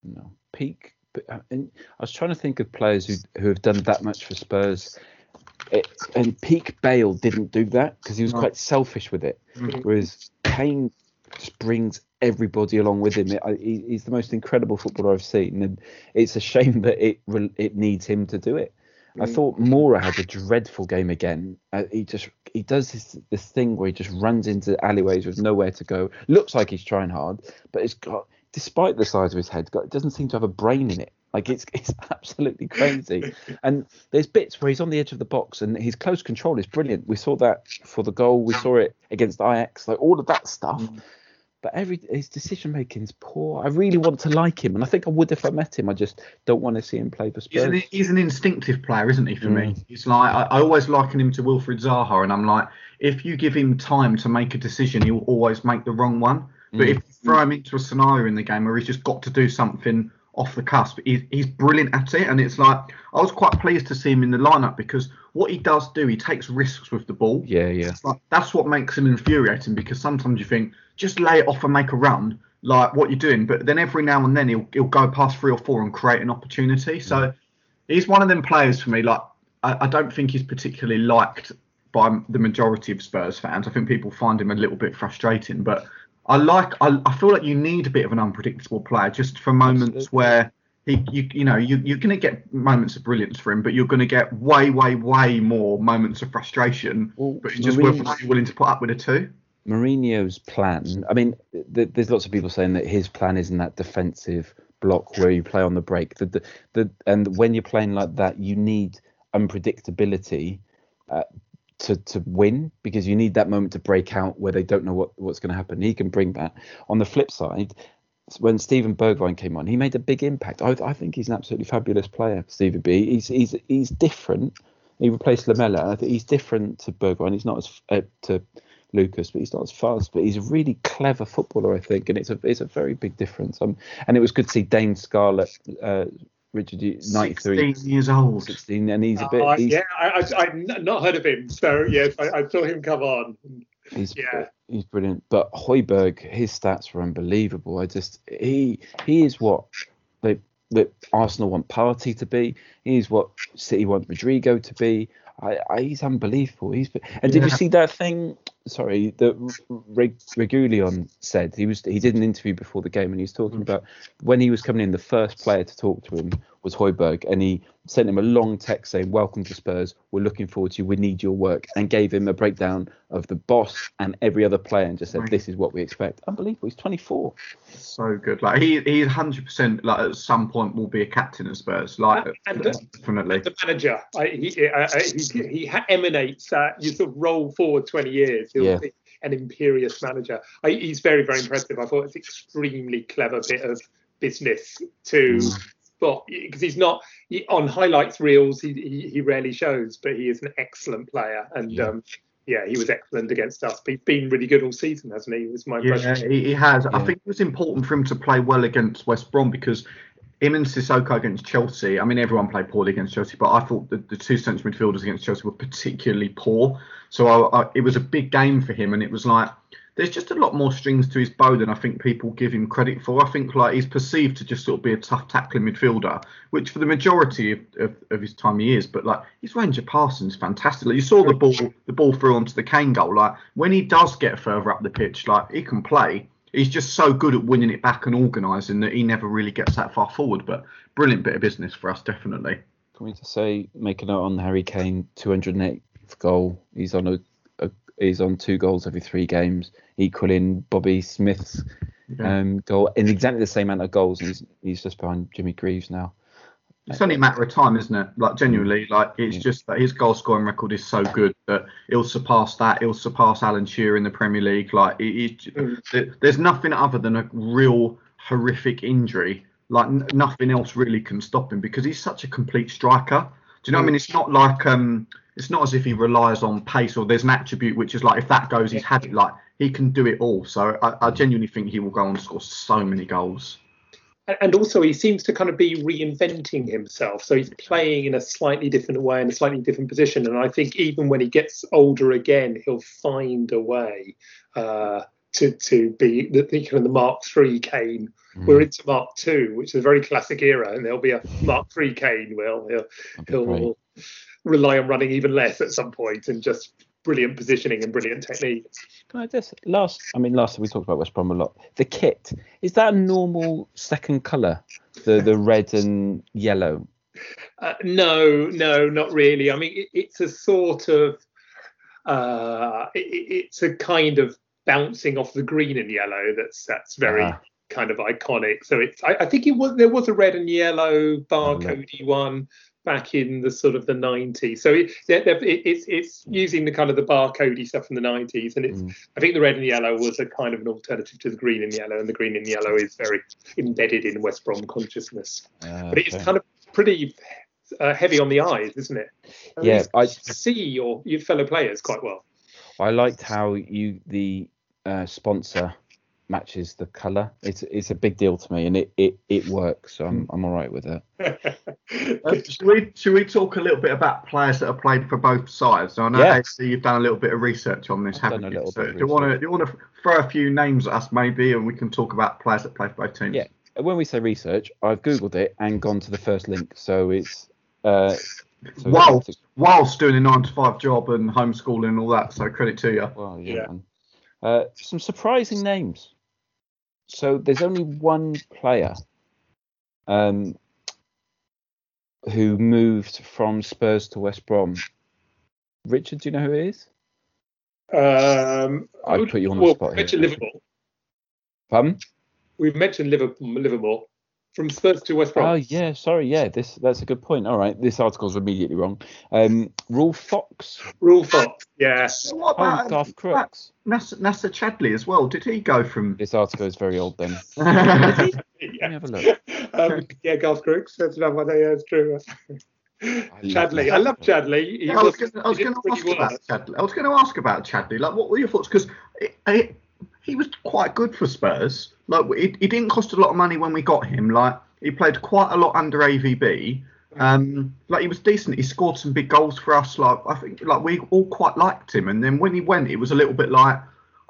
No, peak. but, uh, And I was trying to think of players who who have done that much for Spurs. It, and peak Bale didn't do that because he was No. quite selfish with it. Mhm. Whereas Kane just brings everybody along with him. It, I, he's the most incredible footballer I've seen, and it's a shame that it it needs him to do it. I Mm. thought Moura had a dreadful game again. Uh, he just he does this this thing where he just runs into alleyways with nowhere to go. Looks like he's trying hard, but it's got despite the size of his head, got, it doesn't seem to have a brain in it. Like it's it's absolutely crazy. And there's bits where he's on the edge of the box and his close control is brilliant. We saw that for the goal. We saw it against Ajax. Like all of that stuff. Mm. But every his decision making is poor. I really want to like him, and I think I would if I met him. I just don't want to see him play for He's an, he's an instinctive player, isn't he? For me, Mm. he's like I, I always liken him to Wilfried Zaha, and I'm like, if you give him time to make a decision, he'll always make the wrong one. But Mm. if you throw him into a scenario in the game where he's just got to do something off the cusp, he's, he's brilliant at it. And it's like I was quite pleased to see him in the lineup because what he does do, he takes risks with the ball. Yeah, yeah. Like, that's what makes him infuriating because sometimes you think just lay it off and make a run like what you're doing, but then every now and then he'll he'll go past three or four and create an opportunity. So mm. he's one of them players for me. Like I, I don't think he's particularly liked by the majority of Spurs fans. I think people find him a little bit frustrating, but I like I, I feel like you need a bit of an unpredictable player just for moments Absolutely. where he you you know you you're going to get moments of brilliance for him, but you're going to get way way way more moments of frustration. Well, But it's just whether you're willing to put up with the two. Mourinho's plan. I mean, th- there's lots of people saying that his plan isn't that defensive block where you play on the break. The, the, the and when you're playing like that, you need unpredictability uh, to to win because you need that moment to break out where they don't know what what's going to happen. He can bring that. On the flip side, when Steven Bergwijn came on, he made a big impact. I, I think he's an absolutely fabulous player, Stevie B. He's he's he's different. He replaced Lamela. I think he's different to Bergwijn. He's not as uh, to Lucas, but he's not as fast. But he's a really clever footballer, I think, and it's a it's a very big difference. Um, and it was good to see Dane Scarlett, uh, Richard, you- 93, 16 years old. 16, and he's a bit. Uh, he's, yeah, I, I, I've not heard of him, so yes, I, I saw him come on. He's Yeah. he's brilliant. But Højbjerg, his stats were unbelievable. I just he he is what they that Arsenal want Partey to be. He's what City want Rodrigo to be. I, I he's unbelievable. He's and did you see that thing? Sorry, that Reg, Reguilón said he was he did an interview before the game and he was talking mm. about when he was coming in. The first player to talk to him was Højbjerg, and he sent him a long text saying, "Welcome to Spurs. We're looking forward to you. We need your work," and gave him a breakdown of the boss and every other player, and just said, "This is what we expect." Unbelievable. He's 24. So good. Like he he 100% like at some point will be a captain at Spurs. Like And- and- definitely. The manager, I, he, I, I, he, he emanates that. You sort of roll forward 20 years, he'll Yeah. be an imperious manager. I, he's very, very impressive. I thought it's extremely clever bit of business to Mm. Spot because he's not he, on highlights reels. He, he he rarely shows, but he is an excellent player. And Yeah. um, yeah, he was excellent against us. He's been really good all season, hasn't he? Was my Yeah, he, he has. I think it was important for him to play well against West Brom because him and Sissoko against Chelsea. I mean, everyone played poorly against Chelsea, but I thought the, the two central midfielders against Chelsea were particularly poor. So I, I, it was a big game for him, and it was like there's just a lot more strings to his bow than I think people give him credit for. I think like he's perceived to just sort of be a tough tackling midfielder, which for the majority of, of, of his time he is. But like his range of passing is fantastic. Like, you saw the ball the ball through onto the Kane goal. Like when he does get further up the pitch, like he can play. He's just so good at winning it back and organising that he never really gets that far forward. But brilliant bit of business for us, definitely. Can we just say, make a note on Harry Kane, 208th goal. He's on a, he's on two goals every three games, equaling Bobby Smith's Yeah. um, goal in exactly the same amount of goals. He's he's just behind Jimmy Greaves now. It's only a matter of time, isn't it? Like genuinely, like it's Yeah. just that his goal scoring record is so good that he'll surpass that. He'll surpass Alan Shearer in the Premier League. Like it, it, Mm. there's nothing other than a real horrific injury. Like n- nothing else really can stop him because he's such a complete striker. Do you know what I mean? It's not like um, it's not as if he relies on pace or there's an attribute which is like if that goes, he's had it. Like he can do it all. So I, I genuinely think he will go on to score so many goals. And- and also he seems to kind of be reinventing himself so he's playing in a slightly different way in a slightly different position and i think even when he gets older again he'll find a way uh, to to be the, the kind of the mark three kane Mm. we're into mark two which is a very classic era and there'll be a mark three kane will he'll, That'd great. he'll rely on running even less at some point and just brilliant positioning and brilliant technique. Can I just last? I mean, last time we talked about West Brom a lot. The kit is that a normal second colour? The the red and yellow. Uh, no, no, not really. I mean, it, it's a sort of, uh, it, it's a kind of bouncing off the green and yellow. That's that's very Ah. kind of iconic. So it's, I, I think it was there was a red and yellow barcodey one back in the sort of the 90s. So it, it, it's it's using the kind of the barcodey stuff from the 90s, and it's Mm. I think the red and yellow was a kind of an alternative to the green and yellow, and the green and yellow is very embedded in West Brom consciousness Uh, but it's okay. kind of pretty uh, heavy on the eyes, isn't it? At Yeah, I- see your your fellow players quite well. I liked how you the uh, sponsor matches the colour. It's it's a big deal to me, and it it, it works. So I'm I'm all right with it. Uh, should, we, should we talk a little bit about players that have played for both sides? So I know Yeah. AC, you've done a little bit of research on this, I've haven't done a you? little So bit do you want to do you want to throw a few names at us maybe, and we can talk about players that play for both teams? Yeah. When we say research, I've googled it and gone to the first link. So it's uh, so Whilst whilst doing a nine to five job and homeschooling and all that, so credit to you. Well, yeah. Yeah. Uh, some surprising names. So there's only one player um, who moved from Spurs to West Brom. Richard, do you know who it is? Um, I'd put you on the well, spot here. mentioned Liverpool. Pardon? We've mentioned Liverpool. From Spurs to West Brom. Oh yeah, sorry, yeah. This that's a good point. All right, this article's immediately wrong. Um, Ruel Fox. Ruel Fox. Yes. What Oh, Garth Crooks. Nacer, Nacer Chadli as well? Did he go from? This article is very old. Then yeah, let me Yeah. have a look. Um, yeah, Garth Crooks. That's another one. Yeah, it's true. Chadli. I love Chadli. He I was was- going I was going to ask about Chadli. I was going to ask about Chadli. Like, what were your thoughts? Because he was quite good for Spurs. Like, he, he didn't cost a lot of money when we got him. Like, he played quite a lot under AVB. Um, like he was decent. He scored some big goals for us. Like I think, like we all quite liked him. And then when he went, it was a little bit like,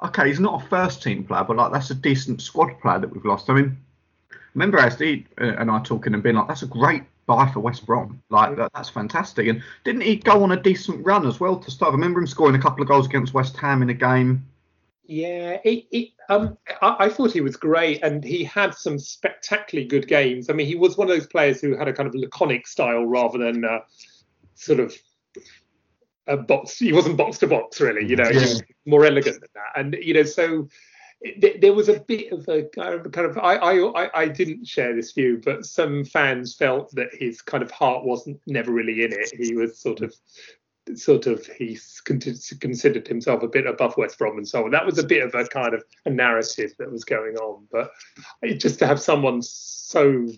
okay, he's not a first team player, but like that's a decent squad player that we've lost. I mean, remember SD and I talking and being like, that's a great buy for West Brom. Like that, that's fantastic. And didn't he go on a decent run as well to start? I remember him scoring a couple of goals against West Ham in a game. Yeah, it, it, um, I, I thought he was great, and he had some spectacularly good games. I mean, he was one of those players who had a kind of laconic style rather than uh, sort of a box. He wasn't box to box, really. You know, was more elegant than that. And you know, so th- there was a bit of a kind of- kind of. I, I I- I didn't share this view, but some fans felt that his kind of heart wasn't never really in it. He was sort of sort of he considered himself a bit above West Brom and so on. That was a bit of a kind of a narrative that was going on. But just to have someone so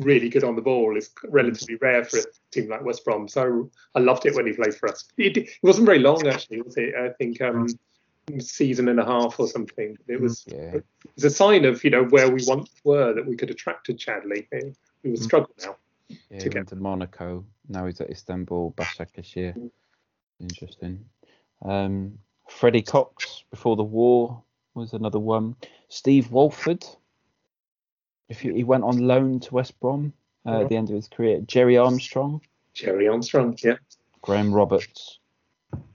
really good on the ball is relatively rare for a team like West Brom. So I loved it when he played for us. It, it wasn't very long actually, was it? I think um, season and a half or something. It was Yeah. it's a sign of you know where we once were that we could attract a Chadli. We would struggling now. Yeah, to he get- went to Monaco. Now he's at Istanbul, Başakşehir. Interesting. Um, Freddie Cox before the war was another one. Steve Walford. If he, he went on loan to West Brom uh, at the end of his career. Gerry Armstrong, Gerry Armstrong, yeah. Graham Roberts,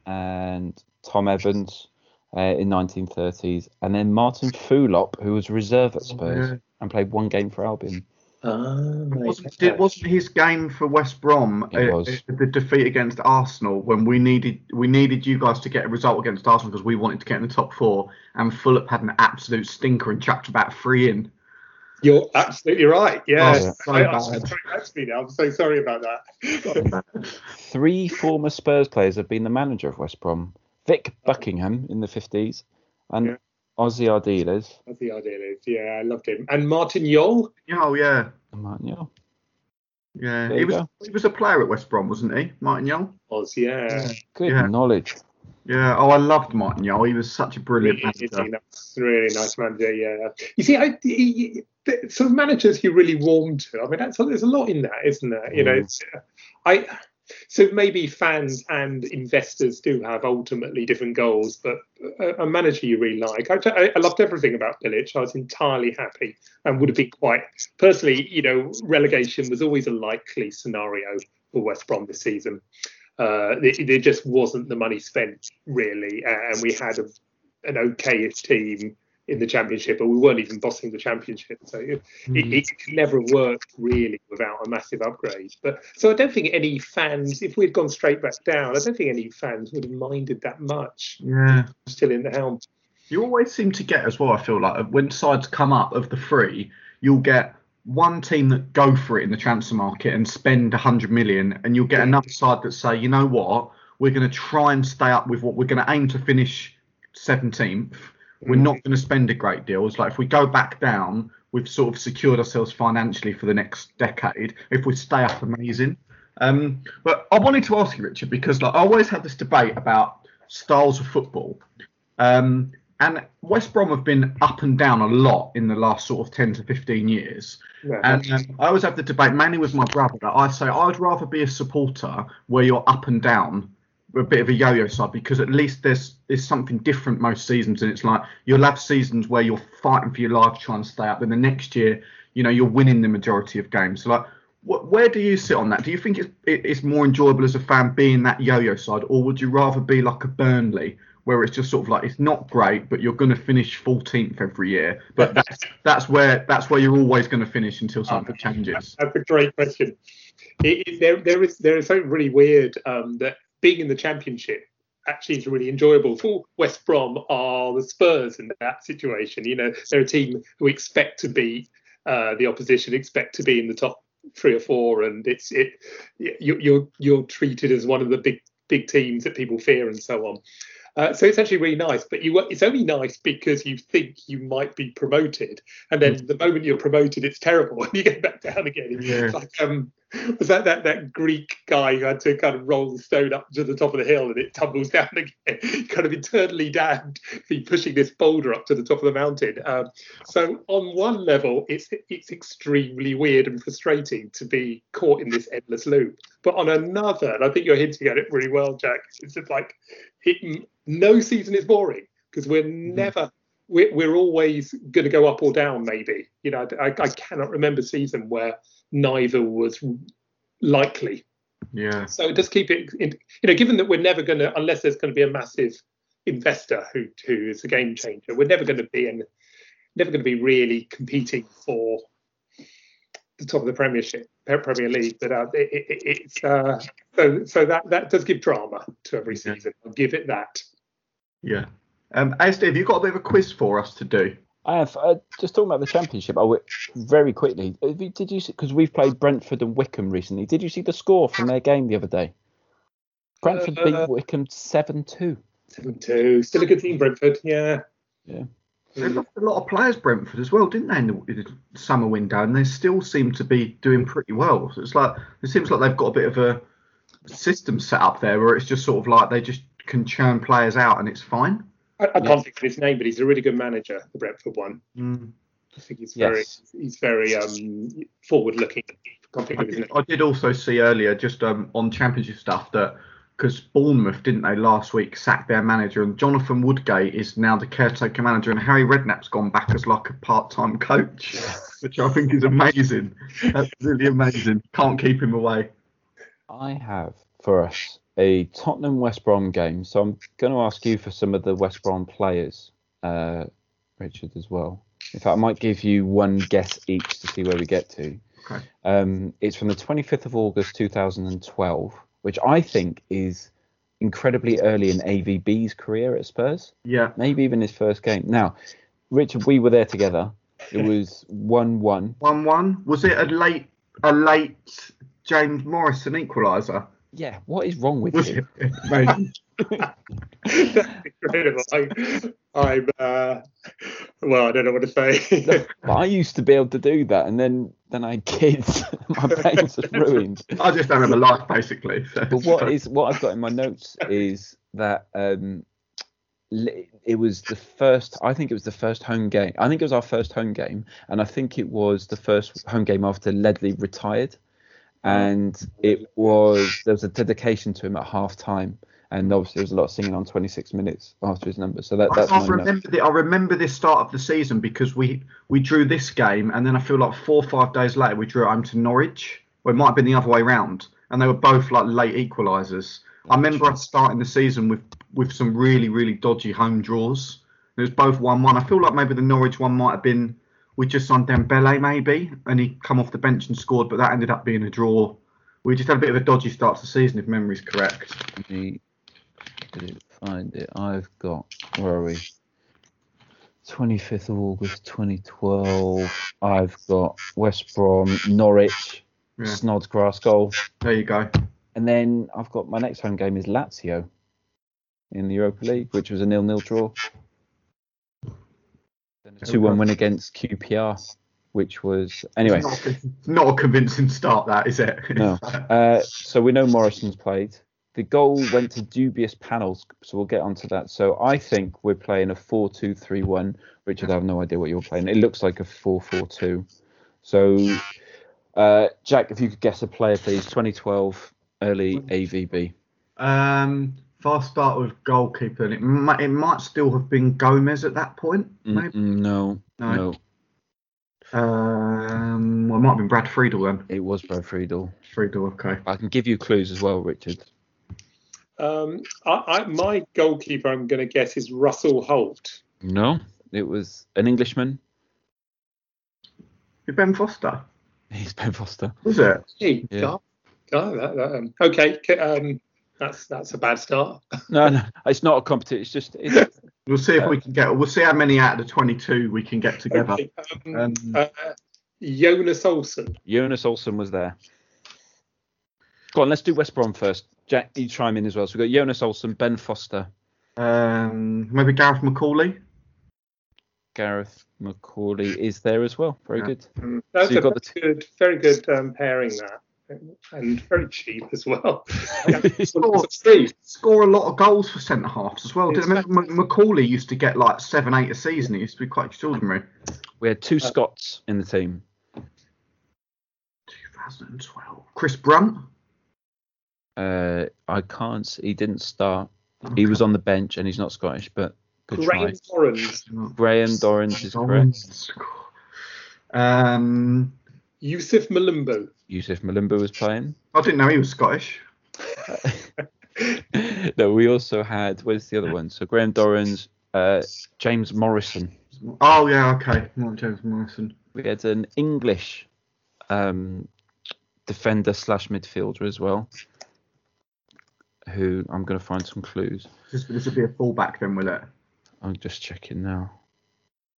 and Tom Evans uh, in 1930s, and then Martin Fulop, who was reserve at Spurs yeah. and played one game for Albion. Ah, Wasn't, did, wasn't his game for West Brom It uh, was. uh, the defeat against Arsenal when we needed we needed you guys to get a result against Arsenal because we wanted to get in the top four and Fulop had an absolute stinker and chucked about three in. You're absolutely right. Yeah. Oh, so I, I'm bad. sorry, actually, now. I'm so sorry about that. Three former Spurs players have been the manager of West Brom. Vic Buckingham in the 50s and Yeah. Ossie Ardiles. That's the idea. Is. Yeah, I loved him. And Martin Jol. Oh yeah, Martin Jol. yeah. There He was go. he was a player at West Brom, wasn't he, Martin Jol? Was yeah. Good Yeah. knowledge. Yeah. Oh, I loved Martin Jol. He was such a brilliant Really, manager. nice, really nice manager. Yeah. You see, I, he, he- the sort of managers you really warm to. I mean, that's, there's a lot in that, isn't there? You know, Mm. it's, uh, I. So maybe fans and investors do have ultimately different goals, but a, a manager you really like. I, I, loved everything about Bilic. I was entirely happy and would have been quite personally. You know, relegation was always a likely scenario for West Brom this season. uh, there, there just wasn't the money spent really, and we had a, an okayish team in the championship, but we weren't even bossing the championship. So it, mm. it, it never worked really without a massive upgrade. But so I don't think any fans, if we'd gone straight back down, I don't think any fans would have minded that much. Yeah, still in the helm. You always seem to get as well. I feel like when sides come up of the three, you'll get one team that go for it in the transfer market and spend 100 million, and you'll get yeah. another side that say, you know what, we're going to try and stay up with what we're going to aim to finish 17th we're not going to spend a great deal. It's like if we go back down, we've sort of secured ourselves financially for the next decade. If we stay up, amazing. Um, but I wanted to ask you, Richard, because like I always have this debate about styles of football. Um, and West Brom have been up and down a lot in the last sort of 10 to 15 years. Yeah. And um, I always have the debate, mainly with my brother, that I say I'd rather be a supporter where you're up and down a bit of a yo-yo side because at least there's there's something different most seasons and it's like you'll have seasons where you're fighting for your life trying to stay up and the next year you know you're winning the majority of games. So like what, where do you sit on that? Do you think it's it's more enjoyable as a fan being that yo-yo side or would you rather be like a Burnley where it's just sort of like it's not great but you're going to finish 14th every year but that's that's where that's where you're always going to finish until something changes? that's a great question. It, it, there, there is there is something really weird um, that being in the championship actually is really enjoyable for West Brom are the Spurs in that situation. You know, they're a team who expect to beat uh, the opposition, expect to be in the top three or four, and it's it you, you're you're treated as one of the big big teams that people fear and so on. Uh, so it's actually really nice, but you it's only nice because you think you might be promoted, and then mm. the moment you're promoted, it's terrible, and you get back down again. Yeah. Like um, was that, that that Greek guy who had to kind of roll the stone up to the top of the hill and it tumbles down again, kind of eternally damned for pushing this boulder up to the top of the mountain. Um, so on one level, it's it's extremely weird and frustrating to be caught in this endless loop. But on another, and I think you're hinting at it really well, Jack. It's just like it, no season is boring because we're mm-hmm. never we're, we're always going to go up or down maybe you know I, I cannot remember season where neither was likely. Yeah. So just keep it, in, you know, given that we're never going to, unless there's going to be a massive investor who who is a game changer, we're never going to be in, never going to be really competing for the top of the Premiership, Premier League. But uh, it, it, it's uh, so so that that does give drama to every season. I'll give it that. Yeah. Um, ASD, have you got a bit of a quiz for us to do? I have. Uh, just talking about the championship, I very quickly. Did you because we've played Brentford and Wycombe recently? Did you see the score from their game the other day? Brentford uh, beat Wycombe seven two. Seven two. Still a good team, Brentford. Yeah. Yeah. They lost a lot of players, Brentford, as well, didn't they, in the, in the, summer window? And they still seem to be doing pretty well. So it's like it seems like they've got a bit of a system set up there where it's just sort of like they just can churn players out and it's fine. I, I can't think of his name, but he's a really good manager, the Brentford one. Mm. I think he's very yes. he's very um, forward looking. I, did, I did also see earlier just um, on championship stuff that because Bournemouth didn't they last week sack their manager and Jonathan Woodgate is now the caretaker manager and Harry Redknapp's gone back as like a part-time coach, which I think is amazing. That's really amazing. Can't keep him away. I have for us a Tottenham West Brom game. So I'm going to ask you for some of the West Brom players, uh, Richard, as well. In fact, I might give you one guess each to see where we get to. Okay. Um, it's from the 25th of August 2012, which I think is incredibly early in AVB's career at Spurs. Yeah. Maybe even his first game. Now, Richard, we were there together. It was one-one. One-one. Was it a late, a late James Morrison equaliser? Yeah, what is wrong with you? That's incredible. I, am uh, well, I don't know what to say. but I used to be able to do that, and then then I had kids. my brains was ruined. I just don't have a life, basically. So. But what is what I've got in my notes is that um, it was the first i think it was the first home game i think it was our first home game and i think it was the first home game after ledley retired and it was there was a dedication to him at half time and obviously there was a lot of singing on 26 minutes after his number. So that, that's I remember. The, I remember this start of the season because we we drew this game, and then I feel like four or five days later we drew it home to Norwich. Or it might have been the other way round. and they were both like late equalisers. I remember us starting the season with with some really really dodgy home draws. It was both one one. I feel like maybe the Norwich one might have been we just on Dembele maybe, and he come off the bench and scored, but that ended up being a draw. We just had a bit of a dodgy start to the season, if memory's correct. Let me find it. I've got where are we? 25th of August 2012. I've got West Brom, Norwich, Yeah. Snodgrass goal. There you go. And then I've got my next home game is Lazio in the Europa League, which was a nil-nil draw. Then a 2-1 win against QPR, which was anyway. It's not, it's not a convincing start, that is it? No. Uh, so we know Morrison's played. The goal went to dubious panels, so we'll get onto that. So I think we're playing a 4-2-3-1. Richard, I have no idea what you're playing. It looks like a 4-4-2. So, uh, Jack, if you could guess a player, please. 2012 early AVB. Um, fast start with goalkeeper, and it might, it might still have been Gomes at that point. Maybe. No, No. no, Um, well, it might have been Brad Friedel then. it was Brad Friedel. Friedel, okay. I can give you clues as well, Richard. Um, I, I, my goalkeeper, I'm going to guess, is Russell Holt. No, it was an Englishman. Ben Foster, He's Ben Foster. was it? Hey, Yeah. God. God, that, that, um, okay, um, that's that's a bad start. No, no, it's not a competition. It's just it's, We'll see if we can get. We'll see how many out of the 22 we can get together. Okay, um, Um, uh, Jonas Olsson. Jonas Olsson was there. Go on, let's do West Brom first. Jack, you chime in as well. So we've got Jonas Olsson, Ben Foster, Um, maybe Gareth McAuley. Gareth McAuley is there as well. Very Yeah. good. Mm, That's you've a got very good, very good um, pairing that, and very cheap as well. Score, score a lot of goals for centre halves as well. Did I remember M- McAuley used to get like seven, eight a season? It used to be quite extraordinary. We had two Scots in the team. 2012. Chris Brunt. Uh, I can't. s- He didn't start. He was on the bench, and he's not Scottish, but good Graham try. Dorrans, Graham Dorrans is correct. Um, Youssouf Mulumbu. Youssouf Mulumbu was playing. I didn't know he was Scottish. no, we also had. Where's the other one? So Graham Dorrans, uh, James Morrison. Oh yeah, okay. Not James Morrison. We had an English um, defender slash midfielder as well, who I'm going to find some clues. This, this would be a fullback then, will it? I'm just checking now.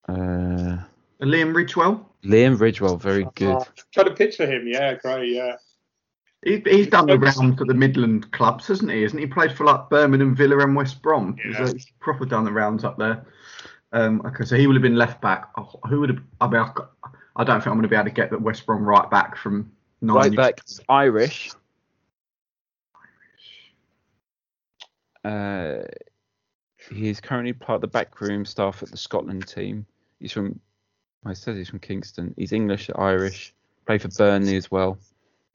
Uh, Liam Ridgewell. Liam Ridgewell, very good. Oh, trying to picture him. Yeah, great. Yeah. He, he's done the rounds for the Midland clubs, hasn't he? Hasn't he played for like Birmingham, Villa, and West Brom? He's, Yeah. uh, he's proper done the rounds up there. Um, okay, so he would have been left back. Oh, who would have? I mean, I've got- I don't think I'm going to be able to get that West Brom right back from nine. Right years- back, Irish. Uh, he is currently part of the backroom staff at the Scotland team. He's from, I said he's from Kingston. He's English, Irish. Played for Burnley as well.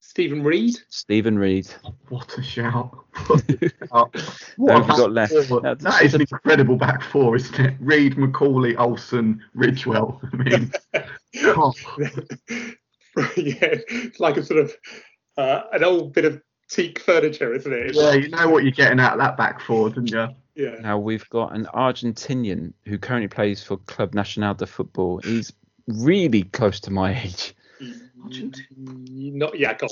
Steven Reid. Steven Reid. What a shout! What a shout. What have a we got left? Now, That is an incredible back four, isn't it? Reid, McAuley, Olsson, Ridgewell. I mean, God. yeah, it's like a sort of uh, an old bit of teak furniture, isn't it? It's yeah, you know what you're getting out of that back four, didn't you? yeah. Now we've got an Argentinian who currently plays for Club Nacional de Football. He's really close to my age. Not Yacob.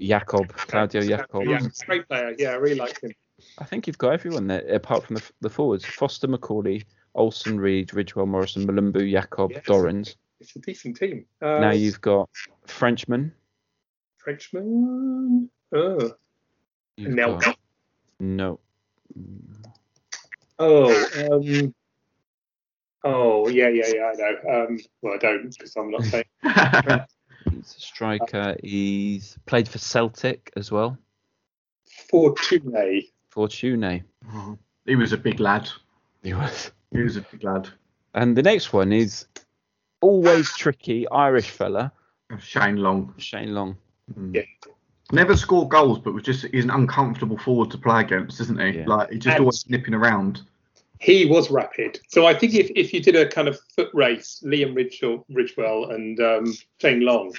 Yacob, Claudio Yacob. Yeah, great player. Yeah, I really like him. I think you've got everyone there apart from the, the forwards: Foster, McAuley, Olsson, Reid, Ridgewell, Morrison, Mulumbu, Yacob, Yes. Dorrans. It's a decent team. Uh, now you've got Frenchman. Frenchman. Oh, You've Nelk. got- no. Oh, um, oh, yeah, yeah, yeah. I know. Um, well, I don't because I'm not saying. He's a striker. He's played for Celtic as well. Fortune. Fortune. he was a big lad. He was. He was a big lad. And the next one is always tricky Irish fella, Shane Long. Shane Long. Yeah. Never scored goals, but was just he's an uncomfortable forward to play against, isn't he? Yeah. Like he's just And- always nipping around. He was rapid. So I think if, if you did a kind of foot race, Liam Ridgewell, Ridgewell and um, Shane Long,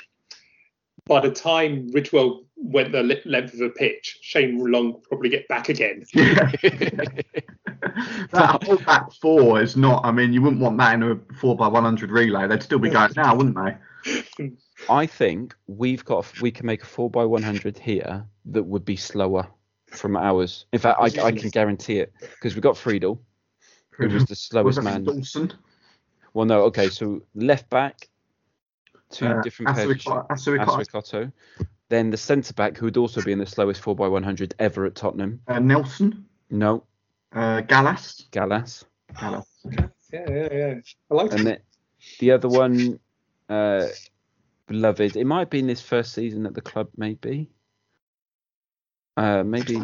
by the time Ridgewell went the length of a pitch, Shane Long would probably get back again. Yeah. that whole back four is not. I mean, you wouldn't want that in a four by one hundred relay. They'd still be going now, wouldn't they? I think we've got we can make a four by one hundred here that would be slower from ours. In fact, I, I can guarantee it because we've got Friedel, who was the Was slowest that man. Dawson? Well, no, okay, so left back, two Uh, different pairs. of Asuika- shoes. Asuika- Assou-Ekotto. Then the centre back, who would also be in the slowest 4x100 ever at Tottenham. uh, Nelson, No, uh, Gallas. Gallas. Gallas. Yeah, yeah, yeah. I like And it. then the other one, uh, beloved, it might have been his first season at the club, maybe. Uh, maybe.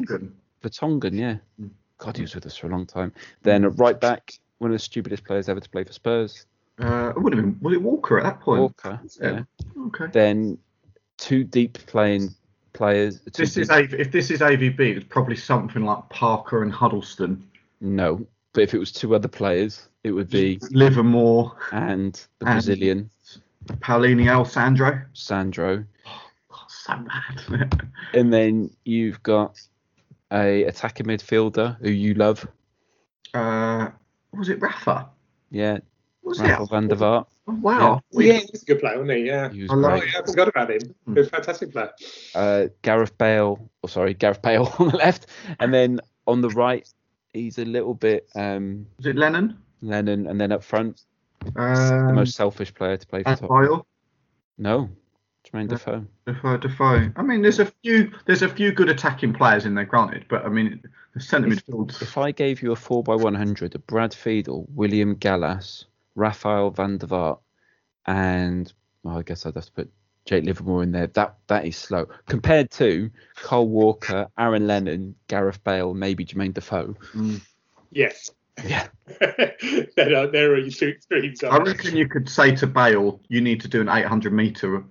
Vertonghen, yeah. Mm. God, he was with us for a long time. Then at right back, one of the stupidest players ever to play for Spurs, Uh, it would have been. Was it Walker at that point? Walker. Yeah. Yeah. Okay. Then two deep playing players. This is deep- A- if this is AVB, it's probably something like Parker and Huddlestone, no, but if it was two other players, it would be Livermore, and the And- Brazilian Paulinho, El Sandro. Sandro, Oh, so bad. and then you've got a attacking midfielder who you love. uh, was it Rafa? Yeah, Was Rafael it? van der Vaart. Oh, wow. Well, yeah, he's a good player, wasn't he? Yeah. He was I love Oh, great. yeah, I forgot about him. Hmm. He was a fantastic player. Uh, Gareth Bale, or sorry, Gareth Bale on the left, and then on the right, he's a little bit um, Was it Lennon? Lennon, and then up front, the Um, most selfish player to play for Tottenham. Adebayor, No, Jermaine Defoe. Defoe, Defoe. I mean, there's a few. There's a few good attacking players in there, granted, but I mean, the centre If- midfield. If I gave you a 4x100 of Brad Friedel, William Gallas, Rafael van der Vaart, and well, I guess I'd have to put Jake Livermore in there, that that is slow. Compared to Kyle Walker, Aaron Lennon, Gareth Bale, maybe Jermaine Defoe. Mm. Yes. Yeah. there, are, there are your two extremes. I reckon you could say to Bale, you need to do an 800 meter,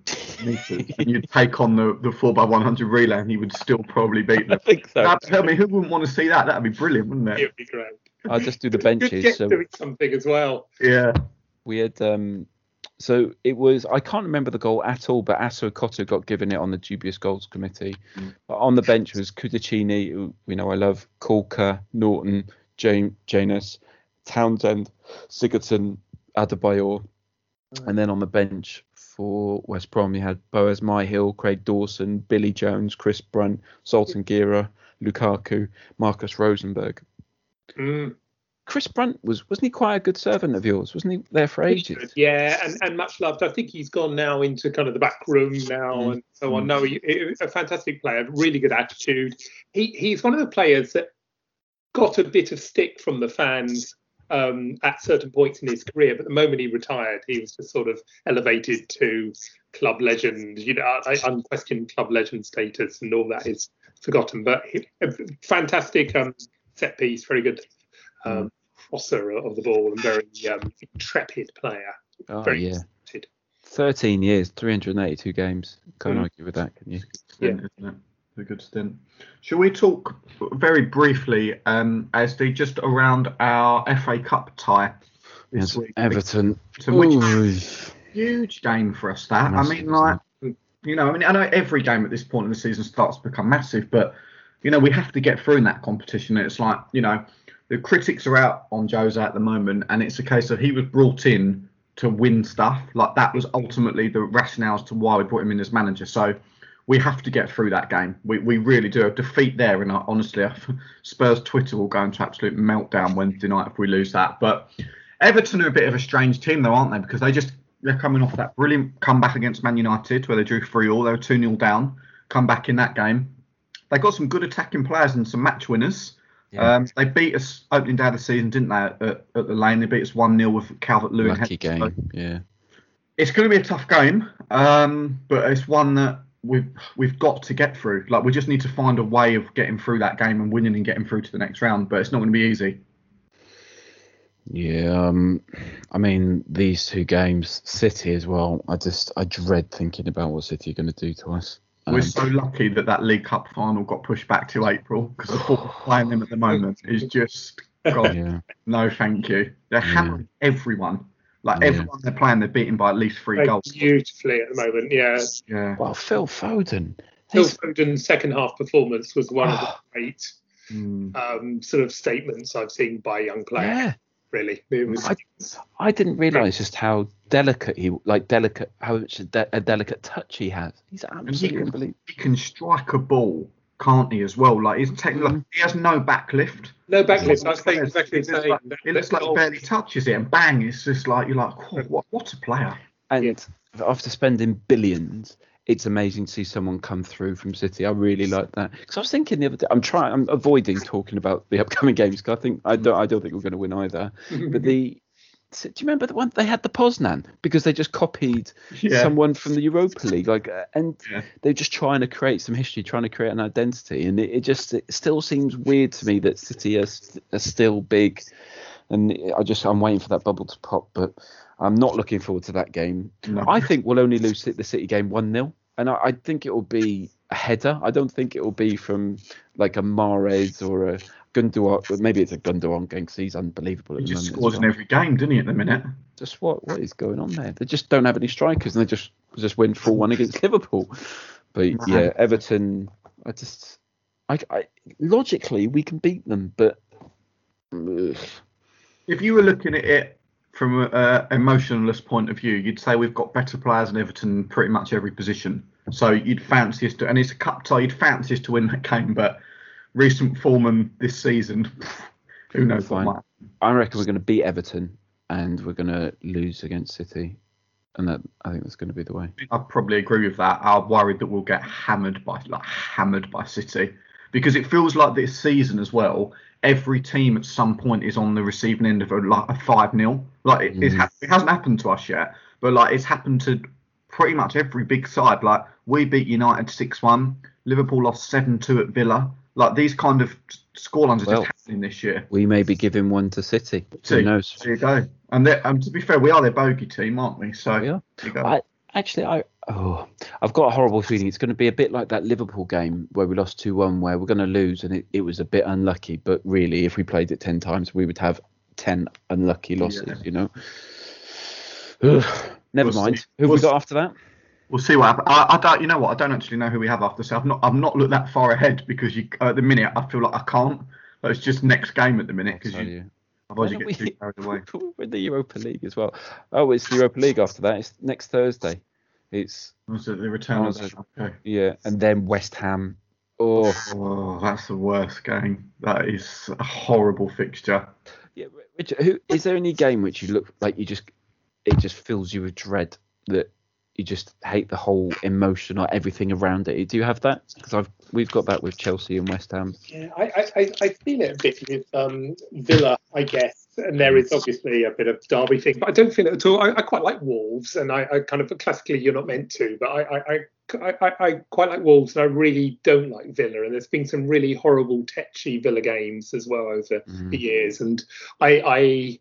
meters, and you'd take on the the four x 100 relay, and he would still probably beat I them. think so. Now, tell me, who wouldn't want to see that? That'd be brilliant, wouldn't It it? would be great. I'll just do the Good benches. get So doing something as well. Yeah. we had um so it was I can't remember the goal at all, but Assou-Ekotto got given it on the dubious goals committee. Mm. But on the bench was Cudicini, who we know I love, Caulker, Naughton, Jane, Jenas, Townsend, Sigurdsson, Adebayor, and then on the bench for West Brom you had Boaz Myhill, Craig Dawson, Billy Jones, Chris Brunt, Zoltan Gera, Lukaku, Markus Rosenberg. Mm. Chris Brunt was wasn't he quite a good servant of yours? Wasn't he there for ages? Yeah, and, and much loved. I think he's gone now into kind of the back room now Mm. and so on. No, he, he- a fantastic player, really good attitude. He he's one of the players that got a bit of stick from the fans um, at certain points in his career, but the moment he retired, he was just sort of elevated to club legend, you know, uh, unquestioned club legend status, and all that is forgotten. But he, a fantastic um, set piece, very good um, crosser of the ball, and very um, intrepid player. Oh Very yeah. talented. 13 years, 382 games. Can't Mm. argue with that, can you? stint, isn't it? A good stint. Shall we talk very briefly, um, ASD, just around our FA Cup tie this Yes, week? Everton. Which huge game for us that. I mean, like, you know, I mean, I know every game at this point in the season starts to become massive, but you know, we have to get through in that competition. It's like, you know, the critics are out on Jose at the moment, and it's a case of he was brought in to win stuff. Like that was ultimately the rationale as to why we brought him in as manager. So we have to get through that game. We, we really do. A defeat there, and I, honestly, Spurs Twitter will go into absolute meltdown Wednesday night if we lose that. But Everton are a bit of a strange team, though, aren't they? Because they just they're coming off that brilliant comeback against Man United where they drew three all. They were two 0 down. Come back in that game. They got some good attacking players and some match winners. Yeah. Um, they beat us opening day of the season, didn't they? At, at, the lane, they beat us one 0 with Calvert Lewin. Lucky game. Yeah. It's going to be a tough game, um, but it's one that we've we've got to get through. Like we just need to find a way of getting through that game and winning and getting through to the next round. But it's not going to be easy. Yeah. Um, I mean, these two games, City as well. I just, I dread thinking about what City are going to do to us. We're Um, so lucky that that League Cup final got pushed back to April because the thought of playing them at the moment is just God, yeah. no, thank you. They're Yeah. hammering everyone. Like Yeah. everyone they're playing, they're beating by at least three Played goals. beautifully at the moment. Yeah, Yeah. Well, Phil Foden. Phil he's- Foden's second half performance was one of the great Mm. um, sort of statements I've seen by a young player. yeah. Really, it was. I, I didn't realise just how delicate he, like delicate, how much a, de- a delicate touch he has. He's absolutely can- unbelievable. He can strike a ball, can't he? As well, like he's taking, like, mm. he has no backlift. no backlift. I think exactly the like- same. It looks like he barely touches it, and bang! It's just like you're like, "Whoa, what, what a player! And after spending billions, it's amazing to see someone come through from City. I really like that because I was thinking the other day. I'm trying. I'm avoiding talking about the upcoming games because I think I don't. I don't think we're going to win either. But the do you remember the one they had the Poznan because they just copied Yeah. someone from the Europa League, like, uh, and Yeah. they're just trying to create some history, trying to create an identity, and it, it just it still seems weird to me that City are, st- are still big, and I just I'm waiting for that bubble to pop, but I'm not looking forward to that game. No. I think we'll only lose the City game one 0 and I, I think it will be a header. I don't think it will be from like a Mahrez or a Gundogan. Maybe it's a Gundogan game because he's unbelievable at He the just moment. scores in every game, doesn't he? At the minute, just what what is going on there? They just don't have any strikers, and they just just win four one against Liverpool. But Man. yeah, Everton. I just, I, I logically we can beat them, but ugh, if you were looking at it from an emotionless point of view, you'd say we've got better players than Everton in pretty much every position. So you'd fancy us to, and it's a cup tie. You'd fancy us to win that game, but recent form and this season, who knows what might. I reckon we're going to beat Everton and we're going to lose against City, and that I think that's going to be the way. I probably agree with that. I'm worried that we'll get hammered by like hammered by City because it feels like this season as well. Every team at some point is on the receiving end of a like a five 0 Like it, it's Mm. hap- it hasn't happened to us yet, but like it's happened to pretty much every big side. Like we beat United six one, Liverpool lost seven two at Villa. Like these kind of scorelines are Well, just happening this year. We may be giving one to City. Who knows? There you go. And, and to be fair, we are their bogey team, aren't we? So We are. there you go. I actually I oh I've got a horrible feeling it's going to be a bit like that Liverpool game where we lost two one where we're going to lose and it, it was a bit unlucky but really if we played it ten times we would have ten unlucky losses Yeah. you know. Ugh, never We'll mind. see. Who We'll we got see. after that? We'll see what happens. I, I don't. You know what? I don't actually know who we have after. So I've not. I've not looked that far ahead because you. At the minute, I feel like I can't. But it's just next game at the minute because you, you. otherwise you get are too carried away. We're in the Europa League as well. Oh, it's the Europa League after that. It's next Thursday. It's Was it the return of Oh, that? Okay. yeah, and then West Ham. Oh, Oh, that's the worst game. That is a horrible fixture. Yeah, Richard, who is there any game which you look like you just it just fills you with dread that you just hate the whole emotion or everything around it? Do you have that? Because I've we've got that with Chelsea and West Ham. Yeah, I, I, I, feel it a bit with um, Villa, I guess, and there is obviously a bit of Derby thing, but I don't feel it at all. I, I quite like Wolves, and I, I kind of classically you're not meant to, but I, I, I, I, I quite like Wolves, and I really don't like Villa. And there's been some really horrible, tetchy Villa games as well over Mm. the years, and I,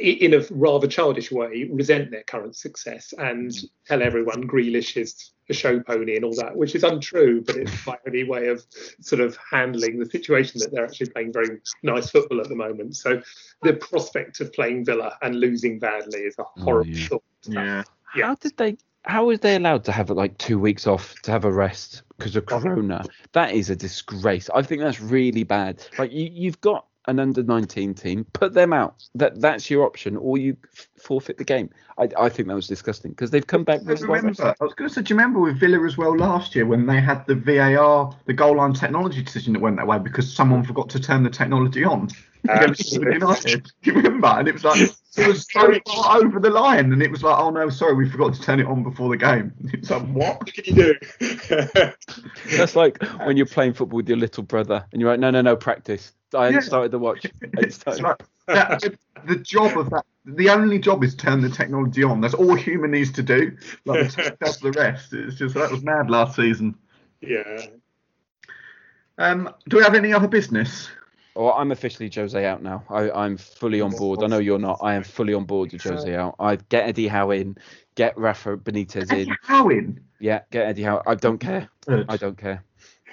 in a rather childish way, resent their current success and mm. tell everyone Grealish is a show pony and all that, which is untrue, but it's my only way of sort of handling the situation that they're actually playing very nice football at the moment. So the prospect of playing Villa and losing badly is a mm, horrible yeah. thought. Yeah. Yeah. How did they? How was they allowed to have like two weeks off to have a rest because of oh. Corona? That is a disgrace. I think that's really bad. Like you, you've got an under 19 team, put them out. That that's your option, or you f- forfeit the game. I, I think that was disgusting because they've come back I really well. remember. I was going to say, do you remember with Villa as well last year when they had the VAR, the goal line technology decision that went that way because someone forgot to turn the technology on Absolutely. United? Do you remember? And it was like it was so far over the line, and it was like, oh no, sorry, we forgot to turn it on before the game. It's like what? What can you do? That's like when you're playing football with your little brother and you're like, no, no, no, practice. I Yeah. started the watch. I started. like that, the, the job of that. The only job is turn the technology on. That's all human needs to do. Like the does the rest. It's just that was mad last season. yeah. Um, do we have any other business? Oh, I'm officially Jose out now. I, I'm fully on board. I know you're not. I am fully on board with Jose out. I get Eddie Howe in, get Rafa Benitez in. Howe in? Yeah, get Eddie Howe. I don't care. Good. I don't care.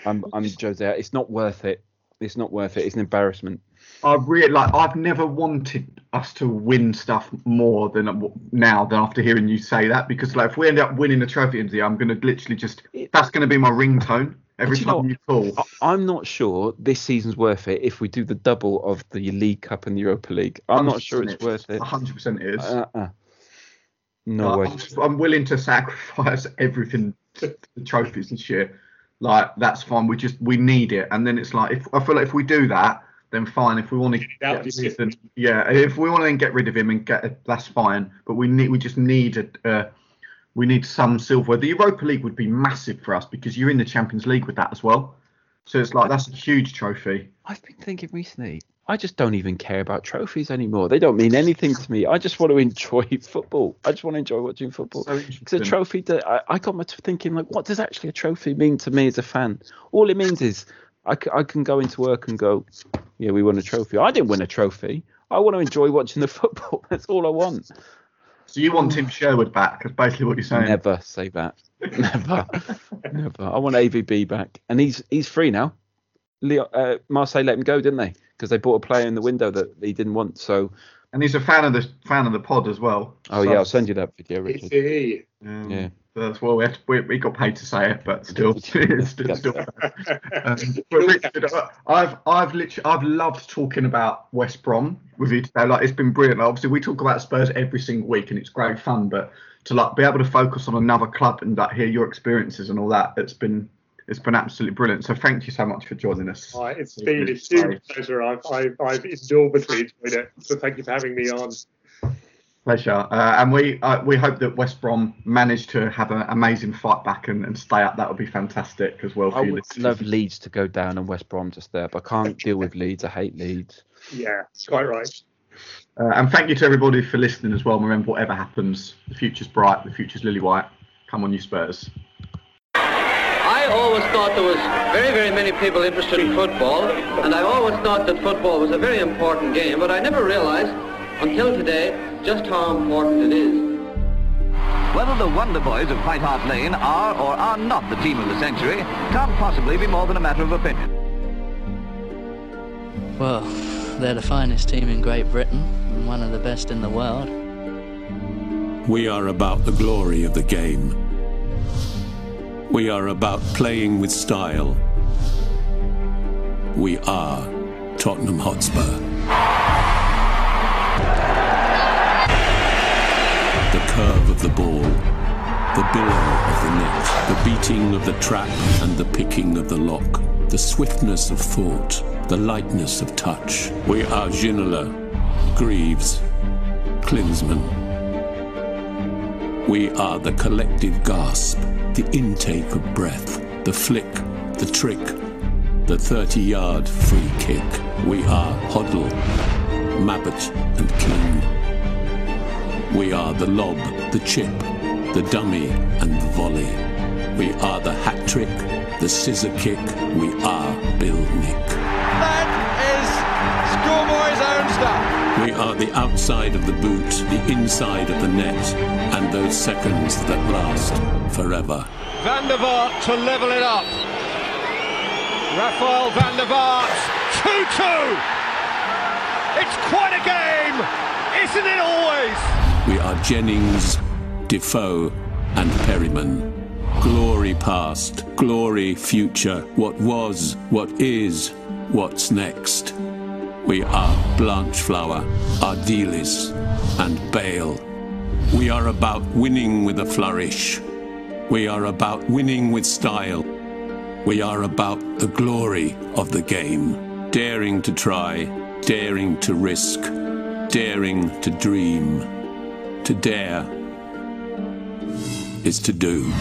I'm I'm Jose out. It's not worth it. It's not worth it. It's an embarrassment. I really like. I've never wanted us to win stuff more than uh, now than after hearing you say that because like if we end up winning a trophy in the year, I'm going to literally just that's going to be my ringtone every you time you call. I'm not sure this season's worth it if we do the double of the League Cup and the Europa League. I'm not sure it's worth it. 100 percent is. Uh-uh. No Like, way. I'm, just- I'm willing to sacrifice everything to the trophies this year. Like that's fine. We just we need it, and then it's like if I feel like if we do that, then fine. If we want to get would rid of him, yeah. If we want to then get rid of him and get that's fine. But we need we just need a. Uh, we need some silver. The Europa League would be massive for us because you're in the Champions League with that as well. So it's like that's a huge trophy. I've been thinking recently. I just don't even care about trophies anymore. They don't mean anything to me. I just want to enjoy football. I just want to enjoy watching football. So a trophy that I, I got my to thinking like, what does actually a trophy mean to me as a fan? All it means is I, c- I can go into work and go, yeah, we won a trophy. I didn't win a trophy. I want to enjoy watching the football. That's all I want. So you want Tim Sherwood back? That's basically what you're saying. Never say that. Never, never. I want AVB back, and he's he's free now. Leo, uh, Marseille let him go, didn't they? Because they bought a player in the window that he didn't want. So, And he's a fan of the fan of the pod as well. oh So- yeah, I'll send you that video, Is Richard. he? Um, Yeah. That's well, we, had, we, we got paid to say it, but still, it's still, still um, but Richard, I- I've I've literally I've loved talking about West Brom with you today. Like it's been brilliant. Like, obviously, we talk about Spurs every single week, and it's great fun. But to like be able to focus on another club and like hear your experiences and all that, it's been it's been absolutely brilliant. So thank you so much for joining us. Oh, it's been a huge pleasure. I've, I've, I've enormously enjoyed it. So thank you for having me on. Pleasure, uh, and we uh, we hope that West Brom manage to have an amazing fight back and, and stay up. That would be fantastic as well. For I you would this love. Leeds to go down and West Brom just there, but I can't deal with Leeds. I hate Leeds. Yeah, quite right. Uh, and thank you to everybody for listening as well. Remember, whatever happens, the future's bright, the future's lily white. Come on, you Spurs. I always thought there was very, very many people interested in football, and I always thought that football was a very important game, but I never realized until today just how important it is. Whether the Wonder Boys of White Hart Lane are or are not the team of the century can't possibly be more than a matter of opinion. Well, they're the finest team in Great Britain and one of the best in the world. We are about the glory of the game. We are about playing with style. We are Tottenham Hotspur. The curve of the ball, the billow of the net, the beating of the trap and the picking of the lock, the swiftness of thought, the lightness of touch. We are Ginola, Greaves, Klinsmann. We are the collective gasp, the intake of breath, the flick, the trick, the 30 yard free kick. We are Hoddle, Mabbutt, and King. We are the lob, the chip, the dummy, and the volley. We are the hat trick, the scissor kick. We are Bill Nick. That is schoolboy's own stuff. We are the outside of the boot, the inside of the net, and those seconds that last forever. Van der Vaart to level it up. Rafael van der Vaart, 2-2. It's quite a game, isn't it always? We are Jennings, Defoe, and Perryman. Glory past, glory future, what was, what is, what's next. We are Blanchflower, Ardiles, and Bale. We are about winning with a flourish. We are about winning with style. We are about the glory of the game. Daring to try, daring to risk, daring to dream. To dare is to do.